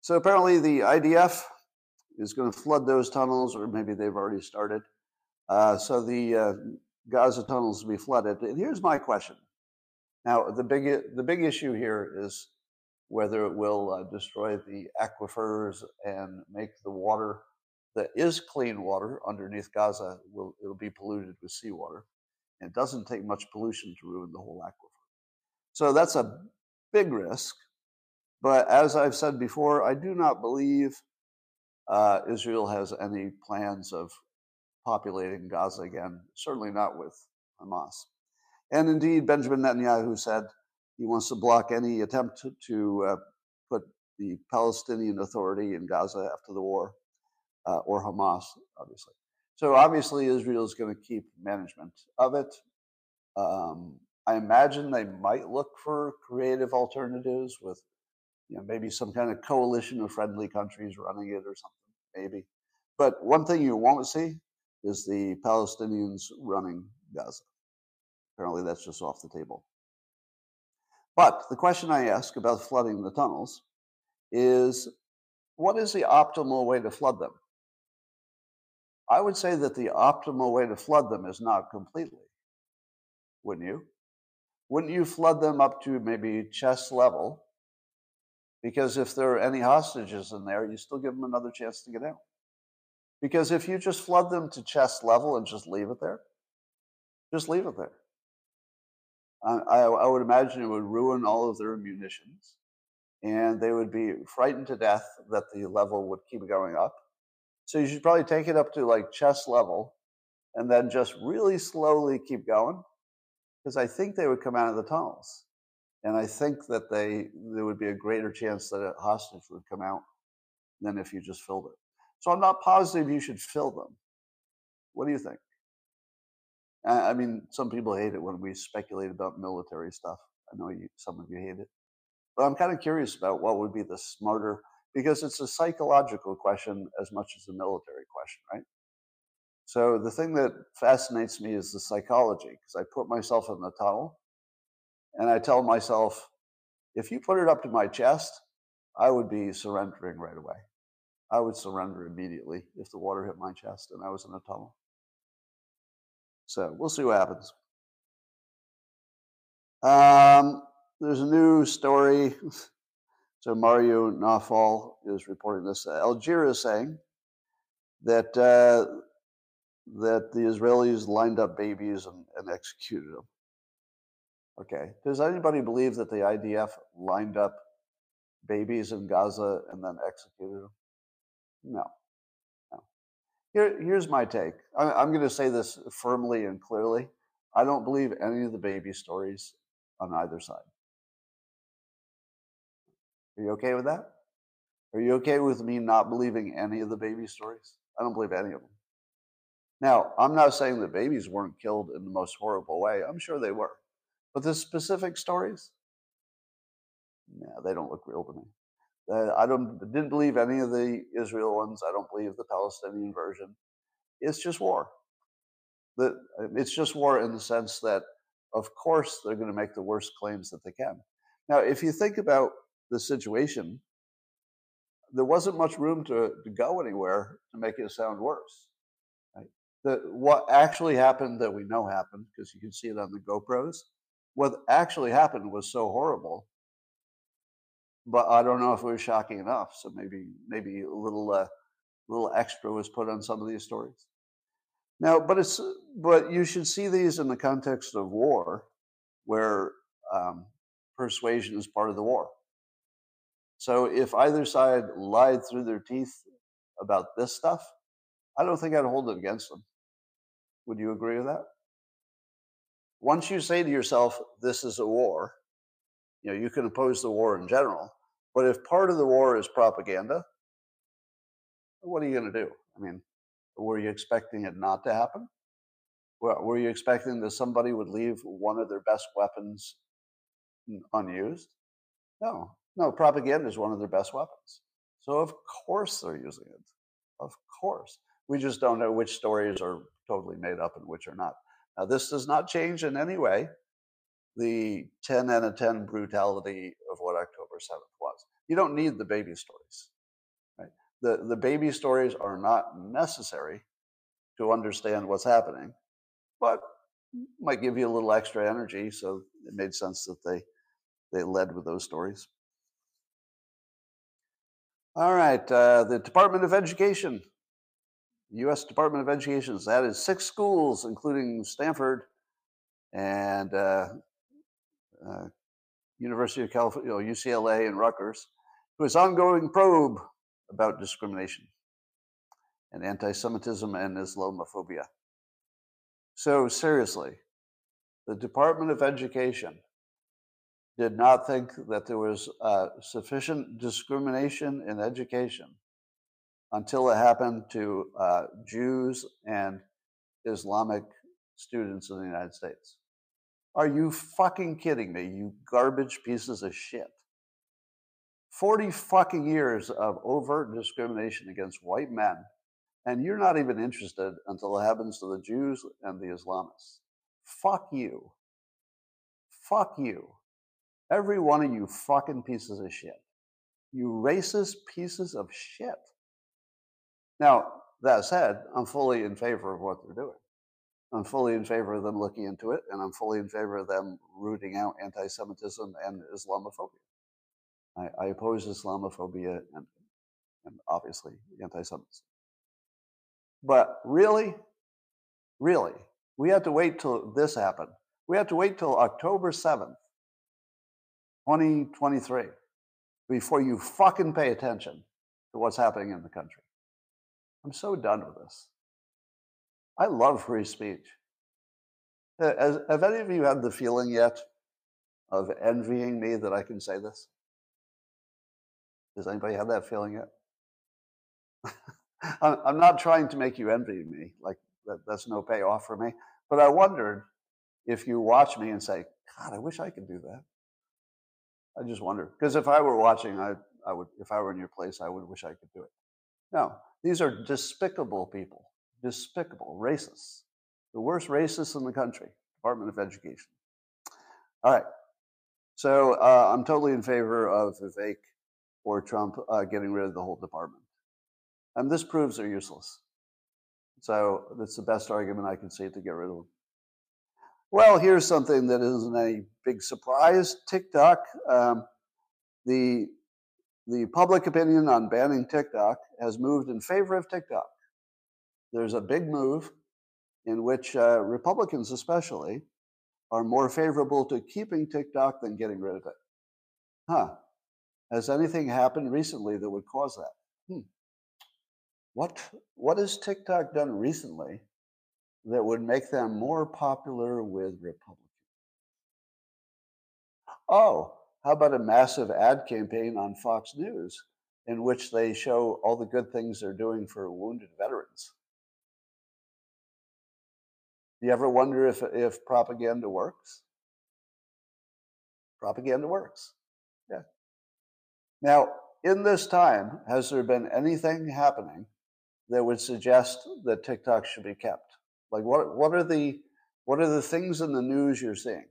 so apparently the IDF is going to flood those tunnels, or maybe they've already started. Uh, so the uh, Gaza tunnels will be flooded. And here's my question. Now, the big the big issue here is whether it will uh, destroy the aquifers and make the water that is clean water underneath Gaza will it'll be polluted with seawater. And it doesn't take much pollution to ruin the whole aquifer. So that's a big risk. But as I've said before, I do not believe uh, Israel has any plans of populating Gaza again, certainly not with Hamas. And indeed, Benjamin Netanyahu said he wants to block any attempt to, to uh, put the Palestinian Authority in Gaza after the war, uh, or Hamas, obviously. So obviously, Israel is going to keep management of it. Um, I imagine they might look for creative alternatives with, you know, maybe some kind of coalition of friendly countries running it or something, maybe. But one thing you won't see is the Palestinians running Gaza. Apparently, that's just off the table. But the question I ask about flooding the tunnels is what is the optimal way to flood them? I would say that the optimal way to flood them is not completely. Wouldn't you? wouldn't you flood them up to maybe chest level? Because if there are any hostages in there, you still give them another chance to get out. Because if you just flood them to chest level and just leave it there, just leave it there. I, I would imagine it would ruin all of their munitions and they would be frightened to death that the level would keep going up. So you should probably take it up to like chest level and then just really slowly keep going because I think they would come out of the tunnels. And I think that they there would be a greater chance that a hostage would come out than if you just filled it. So I'm not positive you should fill them. What do you think? I mean, some people hate it when we speculate about military stuff. I know you, some of you hate it. But I'm kind of curious about what would be the smarter, because it's a psychological question as much as a military question, right? So the thing that fascinates me is the psychology, because I put myself in the tunnel and I tell myself, if you put it up to my chest, I would be surrendering right away. I would surrender immediately if the water hit my chest and I was in a tunnel. So we'll see what happens. Um, there's a new story. So Mario Nawfal is reporting this. Algeria is saying that uh, that the Israelis lined up babies and, and executed them. Okay. Does anybody believe that the IDF lined up babies in Gaza and then executed them? No. No. Here, here's my take. I, I'm going to say this firmly and clearly. I don't believe any of the baby stories on either side. Are you okay with that? Are you okay with me not believing any of the baby stories? I don't believe any of them. Now, I'm not saying that babies weren't killed in the most horrible way. I'm sure they were. But the specific stories, yeah, they don't look real to me. Uh, I don't didn't believe any of the Israel ones. I don't believe the Palestinian version. It's just war. The, it's just war in the sense that, of course, they're going to make the worst claims that they can. Now, if you think about the situation, there wasn't much room to, to go anywhere to make it sound worse. Right? The, what actually happened that we know happened, because you can see it on the GoPros, what actually happened was so horrible. But I don't know if it was shocking enough. So maybe maybe a little uh, little extra was put on some of these stories. Now, but it's but you should see these in the context of war, where um, persuasion is part of the war. So if either side lied through their teeth about this stuff, I don't think I'd hold it against them. Would you agree with that? Once you say to yourself, this is a war, you know, you can oppose the war in general. But if part of the war is propaganda, what are you going to do? I mean, were you expecting it not to happen? Were you expecting that somebody would leave one of their best weapons unused? No, no, propaganda is one of their best weapons. So, of course, they're using it. Of course. We just don't know which stories are totally made up and which are not. Now, this does not change in any way the 10 out of 10 brutality of what October 7th was. You don't need the baby stories. Right? The, the baby stories are not necessary to understand what's happening, but might give you a little extra energy. So it made sense that they, they led with those stories. All right, uh, the Department of Education U.S. Department of Education has added six schools, including Stanford and uh, uh, University of California, you know, UCLA, and Rutgers, to its ongoing probe about discrimination and anti-Semitism and Islamophobia. So seriously, the Department of Education did not think that there was uh, sufficient discrimination in education until it happened to uh, Jews and Islamic students in the United States. Are you fucking kidding me, you garbage pieces of shit? 40 fucking years of overt discrimination against white men, and you're not even interested until it happens to the Jews and the Islamists. Fuck you. Fuck you. Every one of you fucking pieces of shit. You racist pieces of shit. Now, that said, I'm fully in favor of what they're doing. I'm fully in favor of them looking into it, and I'm fully in favor of them rooting out anti Semitism and Islamophobia. I, I oppose Islamophobia and, and obviously anti Semitism. But really, really, we have to wait till this happened. We have to wait till October 7th, 2023, before you fucking pay attention to what's happening in the country. I'm so done with this. I love free speech. Have any of you had the feeling yet of envying me that I can say this? Does anybody have that feeling yet? I'm not trying to make you envy me. Like that, that's no payoff for me. But I wondered if you watch me and say, God, I wish I could do that. I just wonder because if I were watching, I I would if I were in your place, I would wish I could do it. No, these are despicable people, despicable racists, the worst racists in the country. Department of Education. All right, so uh, I'm totally in favor of Vivek or Trump uh, getting rid of the whole department, and this proves they're useless. So that's the best argument I can see to get rid of them. Well, here's something that isn't a big surprise. TikTok, um, the the public opinion on banning TikTok has moved in favor of TikTok. There's a big move in which uh, Republicans, especially, are more favorable to keeping TikTok than getting rid of it. Huh. Has anything happened recently that would cause that? Hmm. What, what has TikTok done recently that would make them more popular with Republicans? Oh, how about a massive ad campaign on Fox News in which they show all the good things they're doing for wounded veterans? You ever wonder if, if propaganda works? Propaganda works. Yeah. Now, in this time, has there been anything happening that would suggest that TikTok should be kept? Like what what are the what are the things in the news you're seeing?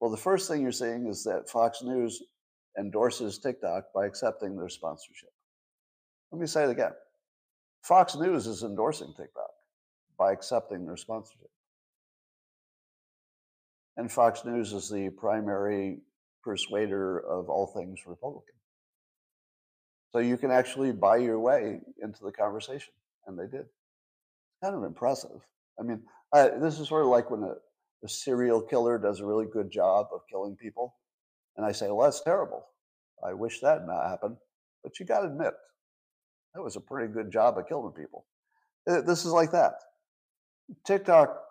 Well, the first thing you're seeing is that Fox News endorses TikTok by accepting their sponsorship. Let me say it again. Fox News is endorsing TikTok by accepting their sponsorship. And Fox News is the primary persuader of all things Republican. So you can actually buy your way into the conversation, and they did. Kind of impressive. I mean, uh, this is sort of like when a, a serial killer does a really good job of killing people, and I say, "Well, that's terrible. I wish that had not happened." But you got to admit, that was a pretty good job of killing people. This is like that. TikTok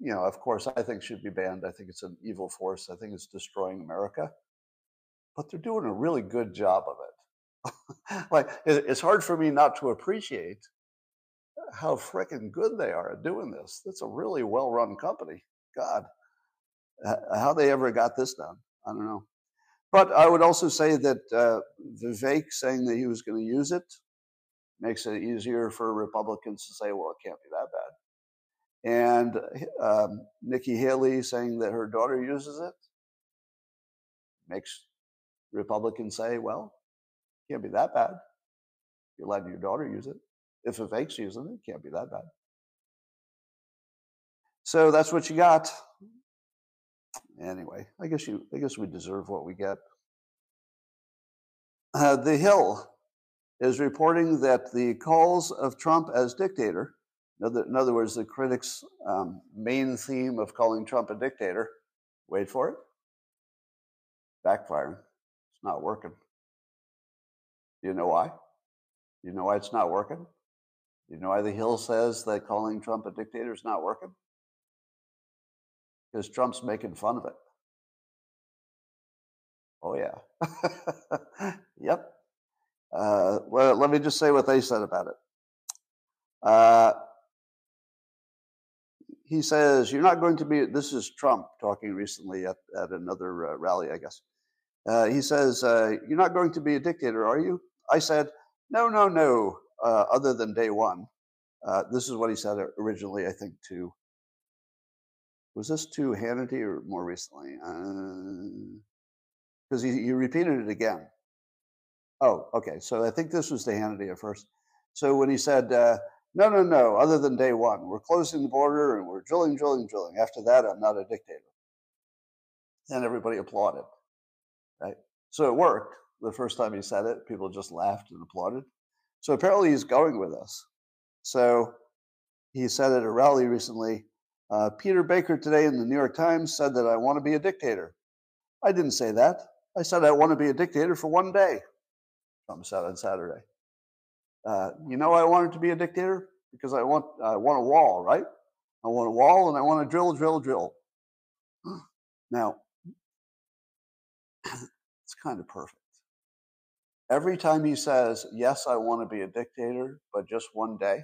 you know, of course, I think should be banned. I think it's an evil force. I think it's destroying America. But they're doing a really good job of it. like, it's hard for me not to appreciate how freaking good they are at doing this. That's a really well run company. God, how they ever got this done, I don't know. But I would also say that uh, Vivek saying that he was going to use it makes it easier for Republicans to say, well, it can't be that bad. And um, Nikki Haley saying that her daughter uses it makes Republicans say, well, it can't be that bad. You're letting your daughter use it. If Vivek's using it, it, can't be that bad. So that's what you got. Anyway, I guess you I guess we deserve what we get. Uh, the Hill is reporting that the calls of Trump as dictator in other, words, the critics' um, main theme of calling Trump a dictator, wait for it, backfiring. It's not working. Do you know why? Do you know why it's not working? Do you know why the Hill says that calling Trump a dictator is not working? Because Trump's making fun of it. Oh, yeah. yep. Uh, well, let me just say what they said about it. Uh, he says, You're not going to be, this is Trump talking recently at, at another uh, rally, I guess. Uh, he says, uh, You're not going to be a dictator, are you? I said, No, no, no, uh, other than day one. This is what he said originally, I think, to, was this to Hannity or more recently? Because uh, he repeated it again. Oh, okay. So I think this was to Hannity at first. So when he said, no, no, no, other than day one. We're closing the border and we're drilling, drilling, drilling. After that, I'm not a dictator. And everybody applauded, right? So it worked. The first time he said it, people just laughed and applauded. So apparently he's going with us. So he said at a rally recently uh, Peter Baker today in the New York Times said that I want to be a dictator. I didn't say that. I said I want to be a dictator for one day. Trump said on Saturday. Uh, you know, I wanted to be a dictator because I want I want a wall, right? I want a wall, and I want to drill, drill, drill. Now, it's kind of perfect. Every time he says, "Yes, I want to be a dictator, but just one day,"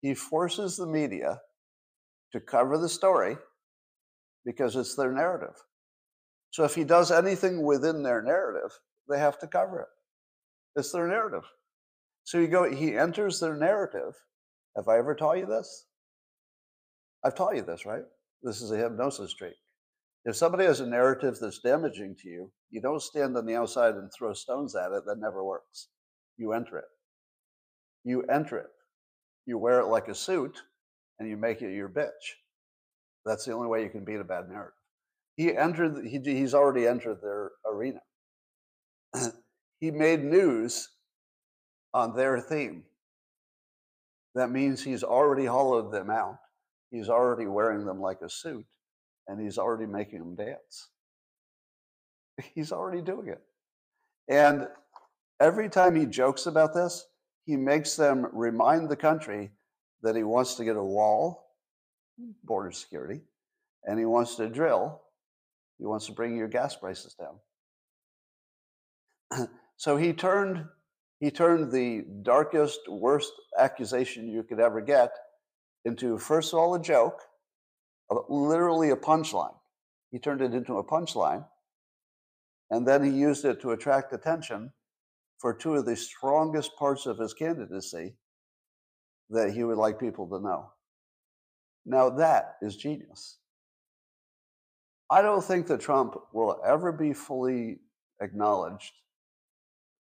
he forces the media to cover the story because it's their narrative. So if he does anything within their narrative, they have to cover it. It's their narrative. So you go, he enters their narrative. Have I ever taught you this? I've taught you this, right? This is a hypnosis trick. If somebody has a narrative that's damaging to you, you don't stand on the outside and throw stones at it. That never works. You enter it. You enter it. You wear it like a suit and you make it your bitch. That's the only way you can beat a bad narrative. He entered, he, he's already entered their arena. he made news on their theme. That means he's already hollowed them out. He's already wearing them like a suit and he's already making them dance. He's already doing it. And every time he jokes about this, he makes them remind the country that he wants to get a wall, hmm. border security, and he wants to drill. He wants to bring your gas prices down. so he turned he turned the darkest, worst accusation you could ever get into first of all a joke, literally a punchline. He turned it into a punchline, and then he used it to attract attention for two of the strongest parts of his candidacy that he would like people to know. Now, that is genius. I don't think that Trump will ever be fully acknowledged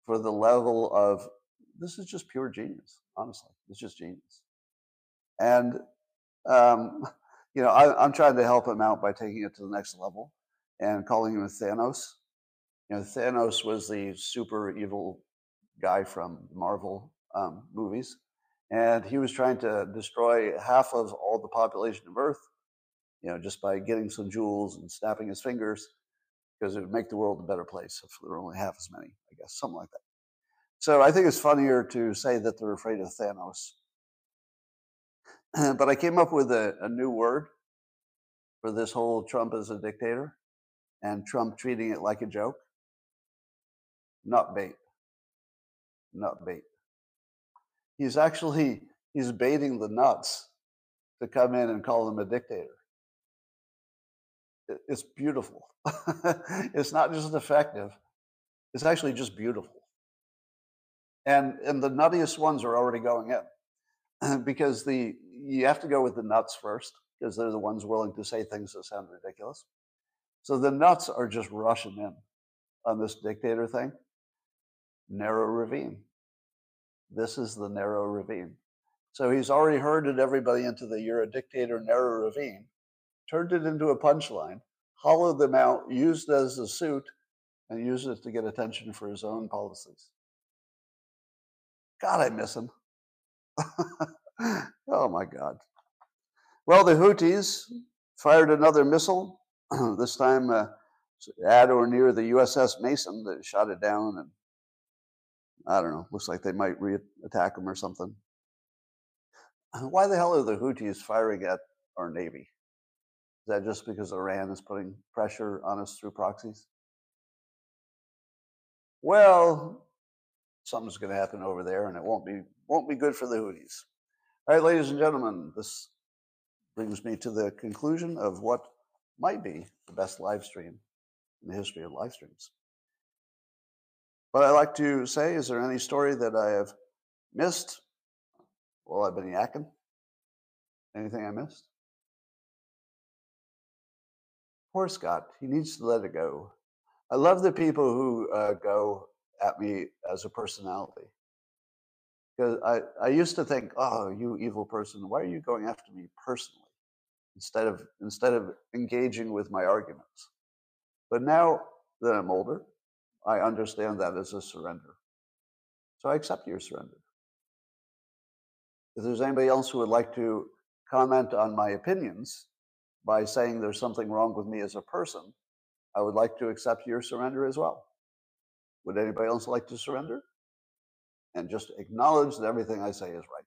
for the level of this is just pure genius, honestly. It's just genius. And, um, you know, I, am trying to help him out by taking it to the next level and calling him Thanos. You know, Thanos was the super evil guy from Marvel um, movies, and he was trying to destroy half of all the population of Earth, you know, just by getting some jewels and snapping his fingers, because it would make the world a better place if there were only half as many, I guess, something like that. So I think it's funnier to say that they're afraid of Thanos. but I came up with a, a new word for this whole Trump as a dictator and Trump treating it like a joke. Not bait. Not bait. He's actually he's baiting the nuts to come in and call him a dictator. It's beautiful. it's not just effective. It's actually just beautiful. And and the nuttiest ones are already going in. because the you have to go with the nuts first, because they're the ones willing to say things that sound ridiculous. So the nuts are just rushing in on this dictator thing. Narrow ravine. This is the narrow ravine. So he's already herded everybody into the you're a dictator narrow ravine, turned it into a punchline, hollowed them out, used as a suit, and used it to get attention for his own policies. God, I miss him. oh my God. Well, the Houthis fired another missile, this time uh, at or near the USS Mason. that shot it down, and I don't know, looks like they might re attack them or something. Uh, why the hell are the Houthis firing at our Navy? Is that just because Iran is putting pressure on us through proxies? Well, something's going to happen over there, and it won't be won't be good for the Houthis. All right, ladies and gentlemen, this brings me to the conclusion of what might be the best live stream in the history of live streams. What I like to say is there any story that I have missed while I've been yakking? Anything I missed? Poor Scott, he needs to let it go. I love the people who uh, go at me as a personality. Because I, I used to think, oh, you evil person, why are you going after me personally? Instead of instead of engaging with my arguments. But now that I'm older, I understand that as a surrender. So I accept your surrender. If there's anybody else who would like to comment on my opinions by saying there's something wrong with me as a person, I would like to accept your surrender as well. Would anybody else like to surrender? And just acknowledge that everything I say is right.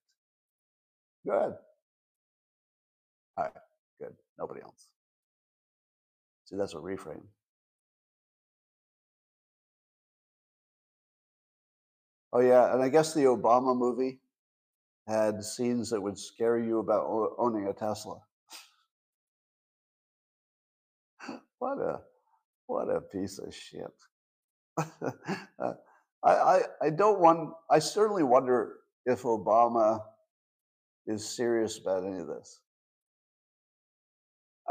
Go ahead. All right, good. Nobody else. See, that's a reframe. Oh, yeah, and I guess the Obama movie had scenes that would scare you about owning a Tesla. what a What a piece of shit. Uh, I, I, I don't want, I certainly wonder if Obama is serious about any of this.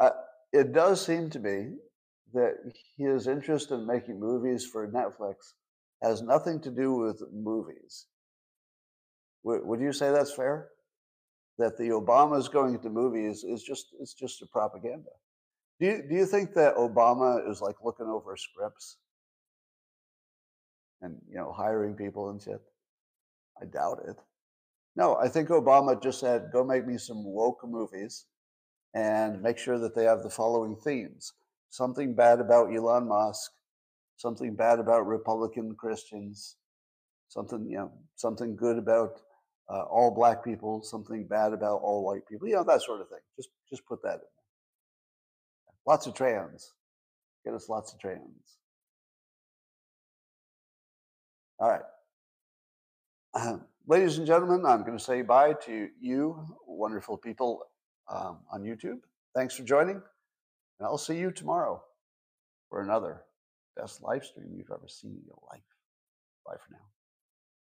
Uh, it does seem to me that his interest in making movies for Netflix has nothing to do with movies. Would, would you say that's fair? That the Obamas going to movies is just it's just a propaganda. Do you, do you think that Obama is like looking over scripts and you know hiring people and shit? I doubt it. No, I think Obama just said, "Go make me some woke movies, and make sure that they have the following themes: something bad about Elon Musk, something bad about Republican Christians, something you know, something good about uh, all black people, something bad about all white people, you know, that sort of thing. Just just put that in there. Lots of trans. Get us lots of trans. All right. Ladies and gentlemen, I'm going to say bye to you, wonderful people um, on YouTube. Thanks for joining, and I'll see you tomorrow for another best live stream you've ever seen in your life. Bye for now.